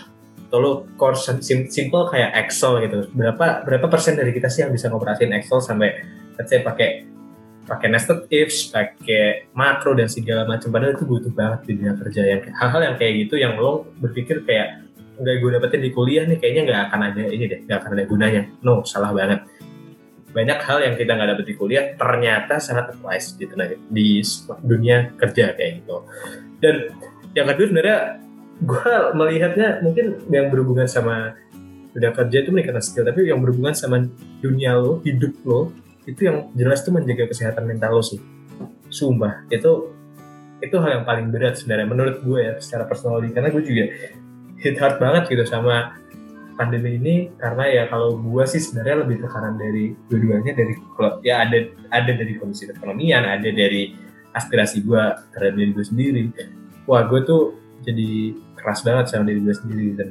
Atau lo course simple kayak Excel gitu. Berapa berapa persen dari kita sih yang bisa ngoperasin Excel sampai let's say pakai pakai nested ifs, pakai makro dan segala macam. Padahal itu butuh banget di dunia kerja yang hal-hal yang kayak gitu yang lo berpikir kayak nggak gue dapetin di kuliah nih kayaknya nggak akan ada ini deh nggak akan ada gunanya. No salah banget. Banyak hal yang kita nggak dapet di kuliah ternyata sangat applies di tenaga di dunia kerja kayak gitu. Dan yang kedua sebenarnya gue melihatnya mungkin yang berhubungan sama dunia kerja itu meningkatkan skill tapi yang berhubungan sama dunia lo hidup lo itu yang jelas tuh menjaga kesehatan mental lo sih. Sumpah itu itu hal yang paling berat sebenarnya menurut gue ya secara personal karena gue juga hit hard banget gitu sama pandemi ini karena ya kalau gua sih sebenarnya lebih tekanan dari dua-duanya dari ya ada ada dari kondisi ekonomian ada dari aspirasi gua terhadap diri gue sendiri. Wah gue tuh jadi keras banget sama diri gue sendiri dan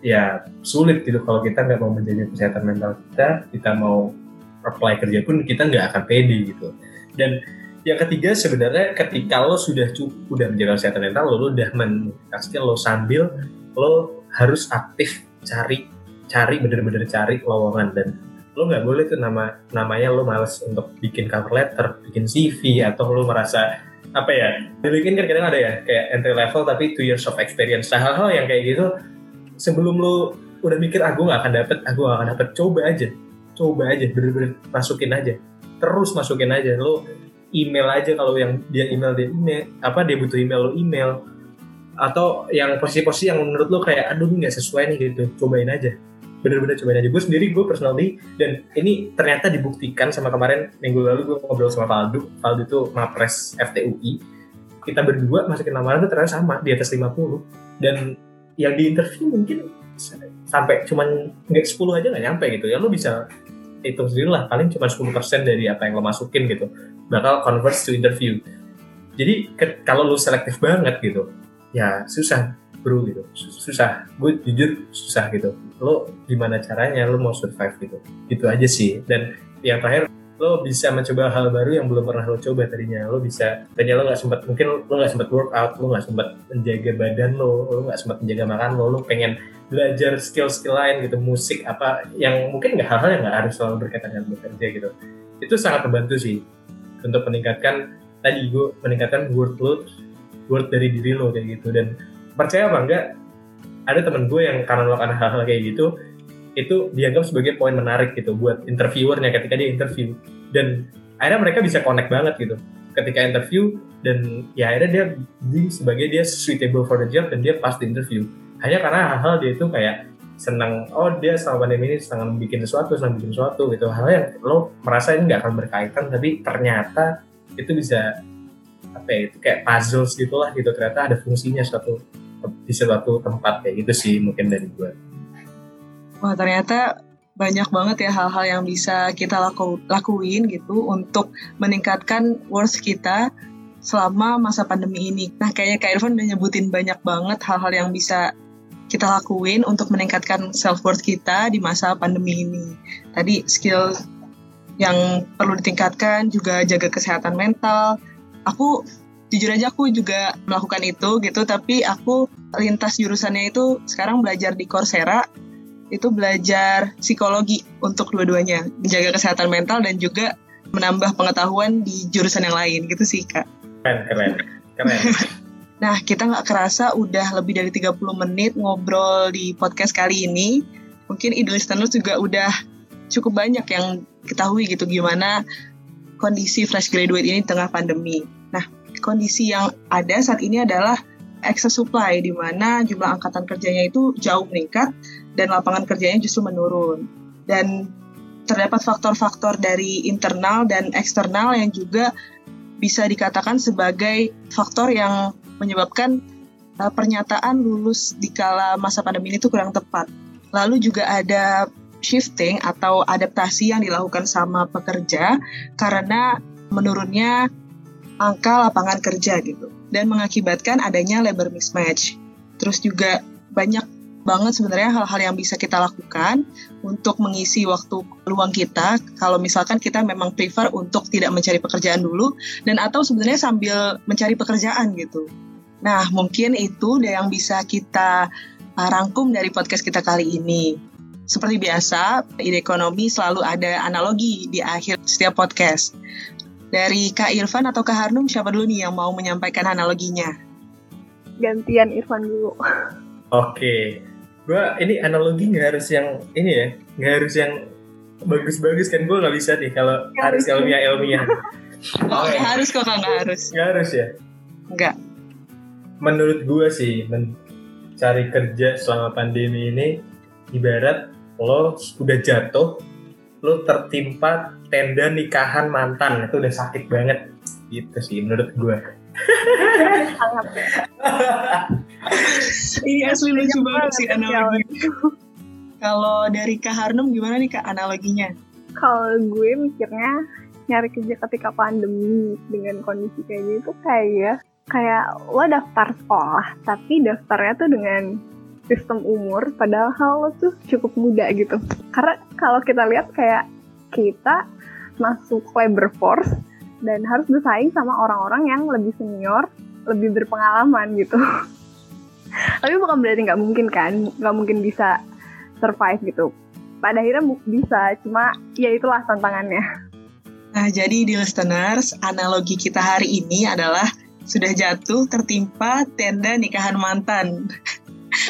ya sulit gitu kalau kita nggak mau menjaga kesehatan mental kita kita mau apply kerja pun kita nggak akan pede gitu. Dan yang ketiga sebenarnya ketika lo sudah cukup udah menjaga kesehatan mental lo, lo udah mengasih lo sambil lo harus aktif cari cari bener-bener cari lowongan. Dan lo nggak boleh tuh nama namanya lo males untuk bikin cover letter bikin CV atau lo merasa apa ya di LinkedIn kan kadang ada ya kayak entry level tapi two years of experience. Nah, hal-hal yang kayak gitu sebelum lo udah mikir aku ah, nggak akan dapet aku ah, gak akan dapet coba aja coba aja bener-bener masukin aja terus masukin aja. Lo email aja kalau yang dia email dia email. Apa dia butuh email lo email. Atau yang posisi-posisi yang menurut lo kayak aduh nggak sesuai nih gitu. Cobain aja. Bener-bener cobain aja. Gue sendiri gue personally dan ini ternyata dibuktikan sama kemarin minggu lalu gue ngobrol sama Faldo. Faldo itu mapres FTUI kita berdua masukin lamaran tuh ternyata sama di atas 50 dan yang di interview mungkin sampai cuman nggak 10 aja nggak nyampe gitu. Ya lo bisa hitung sendiri lah paling cuma 10% dari apa yang lo masukin gitu bakal convert to interview. Jadi kalau lo selektif banget gitu ya susah bro gitu. Susah. Gue jujur susah gitu. Lo gimana caranya lo mau survive gitu? Itu aja sih. Dan yang terakhir lo bisa mencoba hal baru yang belum pernah lo coba tadinya. Lo bisa tadinya lo nggak sempat mungkin lo nggak sempat workout lo nggak sempat menjaga badan lo lo nggak sempat menjaga makan lo lo pengen belajar skill-skill lain gitu musik apa yang mungkin nggak hal-hal yang nggak harus selalu berkaitan dengan bekerja gitu. Itu sangat membantu sih untuk meningkatkan tadi gue meningkatkan workload word dari diri lo kayak gitu. Dan percaya apa enggak ada temen gue yang karena melakukan hal-hal kayak gitu itu dianggap sebagai poin menarik gitu buat interviewernya ketika dia interview. Dan akhirnya mereka bisa connect banget gitu. Ketika interview dan ya akhirnya dia di sebagai dia suitable for the job dan dia pas di interview. Hanya karena hal-hal dia itu kayak senang oh dia selama pandemi ini senang bikin sesuatu senang bikin sesuatu gitu. Hal yang lo merasa ini nggak akan berkaitan tapi ternyata itu bisa apa ya itu kayak puzzles gitulah gitu. Ternyata ada fungsinya suatu di suatu tempat kayak gitu sih mungkin dari gue. Wah ternyata banyak banget ya hal-hal yang bisa kita laku, lakuin gitu untuk meningkatkan worth kita selama masa pandemi ini. Nah kayaknya Kak Irfan udah nyebutin banyak banget hal-hal yang bisa kita lakuin untuk meningkatkan self worth kita di masa pandemi ini. Tadi skill yang perlu ditingkatkan juga jaga kesehatan mental aku jujur aja aku juga melakukan itu gitu tapi aku lintas jurusannya itu sekarang belajar di Coursera itu belajar psikologi untuk dua-duanya. Menjaga kesehatan mental dan juga menambah pengetahuan di jurusan yang lain. Gitu sih kak. Keren keren. Keren. Nah, kita nggak kerasa udah lebih dari 30 menit ngobrol di podcast kali ini. Mungkin ide listeners juga udah cukup banyak yang ketahui gitu gimana kondisi fresh graduate ini di tengah pandemi. Nah, kondisi yang ada saat ini adalah excess supply di mana jumlah angkatan kerjanya itu jauh meningkat dan lapangan kerjanya justru menurun. Dan terdapat faktor-faktor dari internal dan eksternal yang juga bisa dikatakan sebagai faktor yang menyebabkan uh, pernyataan lulus di kala masa pandemi ini itu kurang tepat. Lalu juga ada shifting atau adaptasi yang dilakukan sama pekerja karena menurunnya angka lapangan kerja gitu dan mengakibatkan adanya labor mismatch. Terus juga banyak banget sebenarnya hal-hal yang bisa kita lakukan untuk mengisi waktu luang kita kalau misalkan kita memang prefer untuk tidak mencari pekerjaan dulu dan atau sebenarnya sambil mencari pekerjaan gitu. Nah, mungkin itu yang bisa kita uh, rangkum dari podcast kita kali ini. Seperti biasa, ide ekonomi selalu ada analogi di akhir setiap podcast. Dari Kak Irfan atau Kak Harnum, siapa dulu nih yang mau menyampaikan analoginya? Gantian Irfan dulu. Oke, gua ini analogi nggak harus yang ini ya, nggak harus yang bagus-bagus kan gue nggak bisa nih kalau harus ilmiah ilmiah. Oh, nggak harus kok nggak harus. Nggak harus ya. Nggak. menurut gue sih mencari kerja selama pandemi ini ibarat lo udah jatuh lo tertimpa tenda nikahan mantan itu udah sakit banget gitu sih menurut gue. Ini asli lucu banget sih analogi. Kalau dari Kak Harnum gimana nih Kak analoginya? Kalau gue mikirnya nyari kerja ketika pandemi dengan kondisi kayak gitu kayak kayak lo daftar sekolah tapi daftarnya tuh dengan sistem umur padahal lo tuh cukup muda gitu karena kalau kita lihat kayak kita masuk labor force dan harus bersaing sama orang-orang yang lebih senior lebih berpengalaman gitu tapi bukan berarti nggak mungkin kan nggak mungkin bisa survive gitu pada akhirnya bisa cuma ya itulah tantangannya Nah, jadi di listeners, analogi kita hari ini adalah sudah jatuh tertimpa tenda nikahan mantan.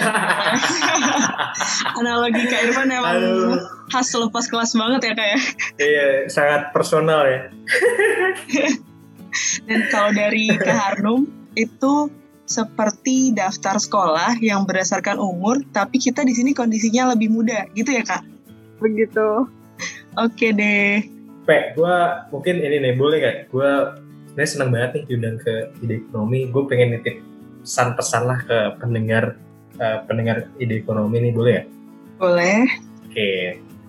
analogi Kak Irfan emang Aduh. khas lepas kelas banget ya Kak ya. iya sangat personal ya Dan kalau dari Kak Harnum, itu seperti daftar sekolah yang berdasarkan umur, tapi kita di sini kondisinya lebih muda, gitu ya Kak? begitu Oke deh. Pe, gue mungkin ini nih boleh gak? Gue sebenarnya senang banget nih diundang ke ide ekonomi. Gue pengen nitip pesan-pesan lah ke pendengar eh, pendengar ide ekonomi nih boleh ya? Boleh. Oke.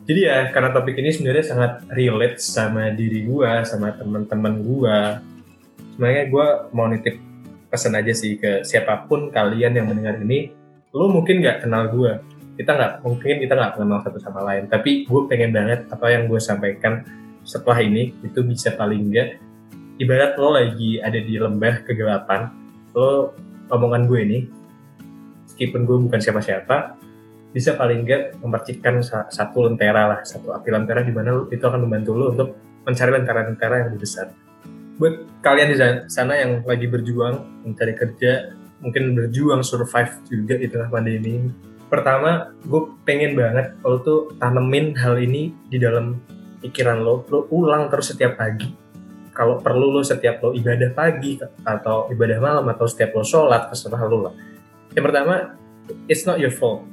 Jadi ya karena topik ini sebenarnya sangat relate sama diri gue, sama teman-teman gue. Sebenarnya gue mau nitip pesan aja sih ke siapa pun kalian yang mendengar ini. Lo mungkin nggak kenal gue, kita nggak mungkin kita nggak kenal satu sama lain. Tapi gue pengen banget apa yang gue sampaikan setelah ini itu bisa paling nggak ibarat lo lagi ada di lembah kegelapan, lo omongan gue ini, meskipun gue bukan siapa-siapa, bisa paling nggak memercikkan sa- satu lentera lah, satu api lentera di mana lu- itu akan membantu lo untuk mencari lentera-lentera yang lebih besar. Buat kalian di sa- sana yang lagi berjuang mencari kerja, mungkin berjuang survive juga di tengah pandemi. Pertama, gue pengen banget lo tuh tanemin hal ini di dalam pikiran lo, lo ulang terus setiap pagi. Kalau perlu lo setiap lo ibadah pagi atau ibadah malam atau setiap lo sholat terserah lo lah. Yang pertama, it's not your fault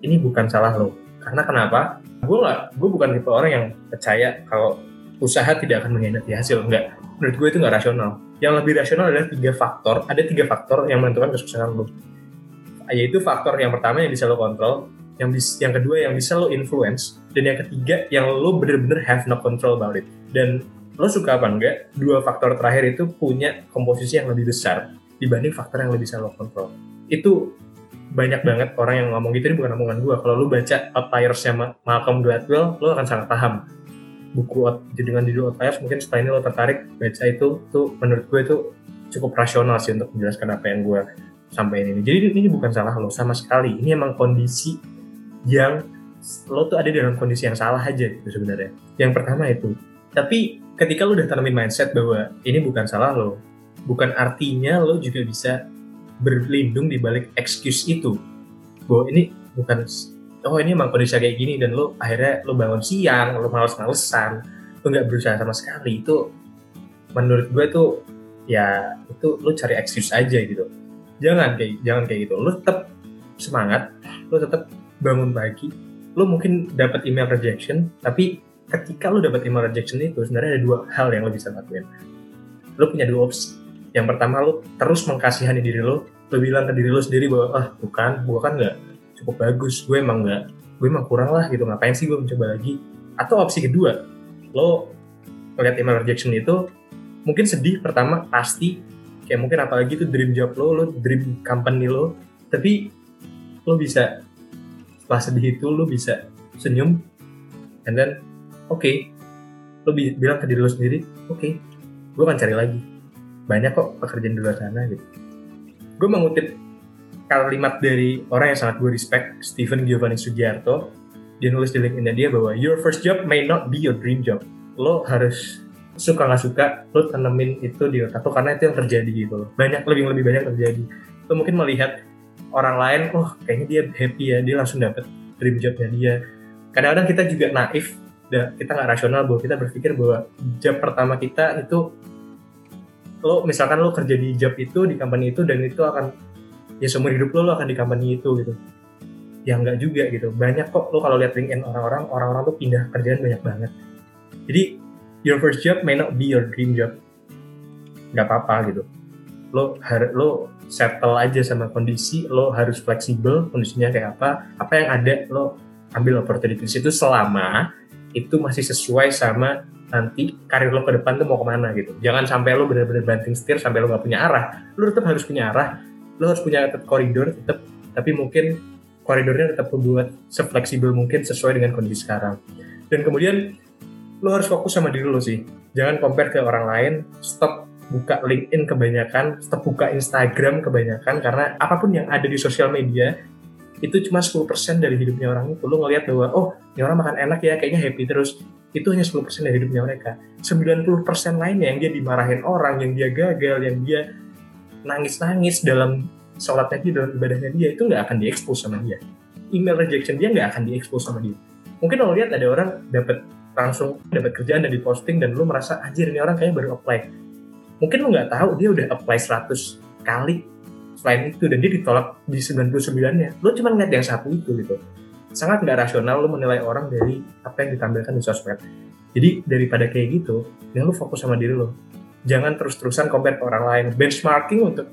ini bukan salah lo. Karena kenapa? Gue nggak, gue bukan tipe orang yang percaya kalau usaha tidak akan mengkhianati hasil. Enggak. Menurut gue itu nggak rasional. Yang lebih rasional adalah tiga faktor. Ada tiga faktor yang menentukan kesuksesan lo. Yaitu faktor yang pertama yang bisa lo kontrol, yang bis, yang kedua yang bisa lo influence, dan yang ketiga yang lo bener-bener have no control about it. Dan lo suka apa enggak? Dua faktor terakhir itu punya komposisi yang lebih besar dibanding faktor yang lebih bisa lo kontrol. Itu banyak banget orang yang ngomong gitu ini bukan omongan gue kalau lu baca Outliers-nya Ma- Malcolm Gladwell lu akan sangat paham buku dengan judul Outliers mungkin setelah ini lo tertarik baca itu tuh menurut gue itu cukup rasional sih untuk menjelaskan apa yang gue sampaikan ini. Jadi ini bukan salah lo sama sekali. Ini emang kondisi yang lo tuh ada dalam kondisi yang salah aja gitu sebenarnya. Yang pertama itu. Tapi ketika lo udah tanamin mindset bahwa ini bukan salah lo bukan artinya lo juga bisa berlindung di balik excuse itu. Bahwa ini bukan oh ini emang kondisi kayak gini dan lo akhirnya lo bangun siang lo males-malesan lo nggak berusaha sama sekali itu menurut gue tuh ya itu lo cari excuse aja gitu. Jangan kayak jangan kayak gitu. Lo tetap semangat lo tetap bangun pagi lo mungkin dapat email rejection tapi ketika lo dapat email rejection itu sebenarnya ada dua hal yang lo bisa lakuin. Lo punya dua opsi. Yang pertama lo terus mengkasihani diri lo lo bilang ke diri lo sendiri bahwa ah bukan gue kan nggak cukup bagus. Gue emang nggak gue emang kurang lah gitu. Ngapain sih gue mencoba lagi? Atau opsi kedua lo ngeliat email rejection itu mungkin sedih pertama pasti. Kayak mungkin apalagi itu dream job lo lo dream company lo. Tapi lo bisa setelah sedih itu lo bisa senyum and then oke okay, lo bilang ke diri lo sendiri oke okay, gue akan cari lagi. Banyak kok pekerjaan di luar sana gitu. Gue mengutip kalimat dari orang yang sangat gue respect, Stephen Giovanni Sugiarto. Dia nulis di LinkedIn dia bahwa your first job may not be your dream job. Lo harus suka nggak suka, lo tanemin itu di otak lo karena itu yang terjadi gitu loh. Banyak lebih lebih banyak terjadi. Lo mungkin melihat orang lain, oh kayaknya dia happy ya, dia langsung dapet dream jobnya dia. Kadang-kadang kita juga naif, kita nggak rasional bahwa kita berpikir bahwa job pertama kita itu lo misalkan lo kerja di job itu di company itu dan itu akan ya seumur hidup lo lo akan di company itu gitu. Ya enggak juga gitu. Banyak kok lo kalau lihat LinkedIn orang-orang orang-orang tuh pindah kerjaan banyak banget. Jadi your first job may not be your dream job. Nggak apa-apa gitu. Lo harus lo settle aja sama kondisi lo harus fleksibel kondisinya kayak apa apa yang ada lo ambil opportunities itu selama itu masih sesuai sama nanti karir lo ke depan tuh mau ke mana gitu. Jangan sampai lo benar-benar banting setir sampai lo nggak punya arah. Lo tetap harus punya arah lo harus punya koridor tetap tapi mungkin koridornya tetap membuat sefleksibel mungkin sesuai dengan kondisi sekarang. Dan kemudian lo harus fokus sama diri lo sih. Jangan compare ke orang lain stop buka LinkedIn kebanyakan stop buka Instagram kebanyakan karena apa pun yang ada di sosial media itu cuma 10% dari hidupnya orang itu. Lo ngelihat bahwa oh ini orang makan enak ya kayaknya happy terus. Itu hanya 10% dari hidupnya mereka. 90% lainnya yang dia dimarahin orang yang dia gagal yang dia nangis-nangis dalam sholatnya dia, dalam ibadahnya dia, itu nggak akan diekspos sama dia. Email rejection dia nggak akan diekspos sama dia. Mungkin lo lihat ada orang dapat langsung dapat kerjaan dan diposting dan lo merasa anjir ini orang kayaknya baru apply. Mungkin lo nggak tahu dia udah apply 100 kali selain itu dan dia ditolak di 99-nya. Lo cuma ngeliat yang satu itu gitu. Sangat nggak rasional lo menilai orang dari apa yang ditampilkan di sosmed. Jadi daripada kayak gitu, ya lo fokus sama diri lo jangan terus-terusan compare ke orang lain. Benchmarking untuk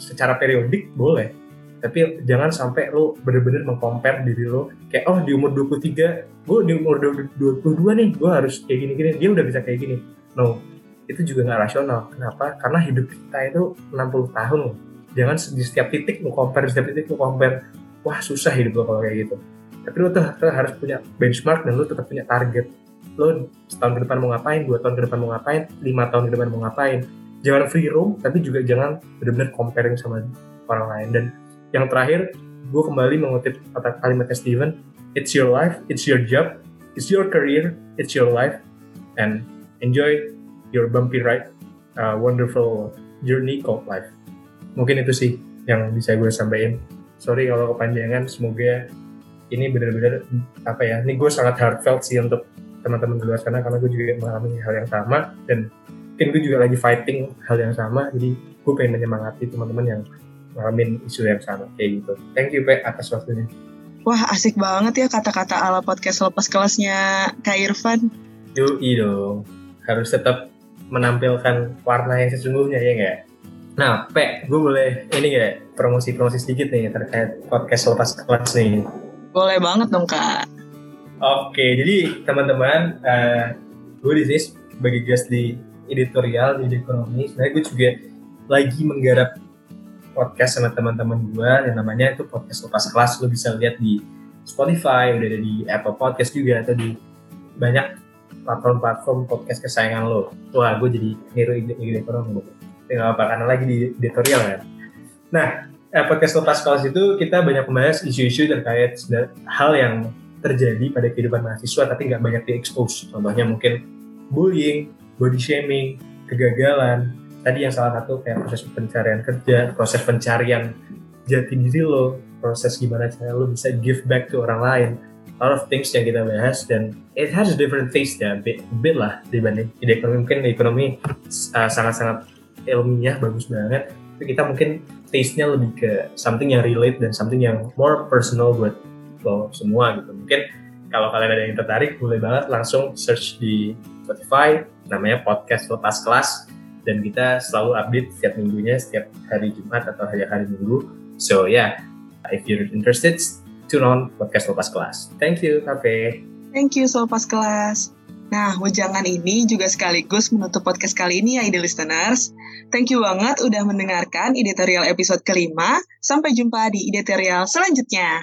secara periodik boleh, tapi jangan sampai lo bener-bener mengcompare diri lo kayak oh di umur 23 gue di umur 22 nih gue harus kayak gini-gini dia udah bisa kayak gini. No itu juga nggak rasional. Kenapa? Karena hidup kita itu 60 tahun. Jangan di setiap titik lo compare di setiap titik lo compare wah susah hidup lo kalau kayak gitu. Tapi lo tuh harus punya benchmark dan lo tetap punya target lo setahun ke depan mau ngapain, dua tahun ke depan mau ngapain, lima tahun ke depan mau ngapain. Jangan free roam, tapi juga jangan benar-benar comparing sama orang lain. Dan yang terakhir, gue kembali mengutip kata kalimatnya Steven, it's your life, it's your job, it's your career, it's your life, and enjoy your bumpy ride, uh, wonderful journey called life. Mungkin itu sih yang bisa gue sampaikan. Sorry kalau kepanjangan, semoga ini benar-benar apa ya, ini gue sangat heartfelt sih untuk teman-teman di luar sana karena gue juga mengalami hal yang sama dan mungkin gue juga lagi fighting hal yang sama jadi gue pengen menyemangati teman-teman yang mengalami isu yang sama kayak gitu thank you Pe atas waktunya Wah asik banget ya kata-kata ala podcast lepas kelasnya Kak Irfan. Yoi dong, harus tetap menampilkan warna yang sesungguhnya ya nggak? Nah, Pe, gue boleh ini nggak promosi-promosi sedikit nih terkait podcast lepas kelas nih? Boleh banget dong Kak. Oke, jadi teman-teman, uh, gue di sini sebagai guest di editorial di ekonomi. Sebenarnya gue juga lagi menggarap podcast sama teman-teman gue yang namanya itu podcast lepas kelas. Lo bisa lihat di Spotify, udah ada di Apple Podcast juga atau di banyak platform-platform podcast kesayangan lo. Wah, gue jadi niru ide, ekonomi. Tinggal apa karena lagi di editorial kan. Nah, eh, podcast lepas kelas itu kita banyak membahas isu-isu terkait hal yang terjadi pada kehidupan mahasiswa tapi nggak banyak diekspos. Contohnya mungkin bullying, body shaming, kegagalan. Tadi yang salah satu kayak proses pencarian kerja, proses pencarian jati diri lo, proses gimana cara lo bisa give back to orang lain. A lot of things yang kita bahas dan it has a different taste ya, bit, bit lah dibanding ide ekonomi. Mungkin ekonomi uh, sangat-sangat ilmiah, bagus banget. Tapi kita mungkin taste-nya lebih ke something yang relate dan something yang more personal buat lo semua gitu. Mungkin kalau kalian ada yang tertarik, boleh banget langsung search di Spotify, namanya podcast lepas kelas dan kita selalu update setiap minggunya, setiap hari Jumat atau hari-hari Minggu. So yeah, if you're interested, tune on podcast lepas kelas. Thank you, Cafe. Thank you, Sopas Kelas. Nah, wejangan ini juga sekaligus menutup podcast kali ini ya, ide listeners. Thank you banget udah mendengarkan editorial episode kelima. Sampai jumpa di editorial selanjutnya.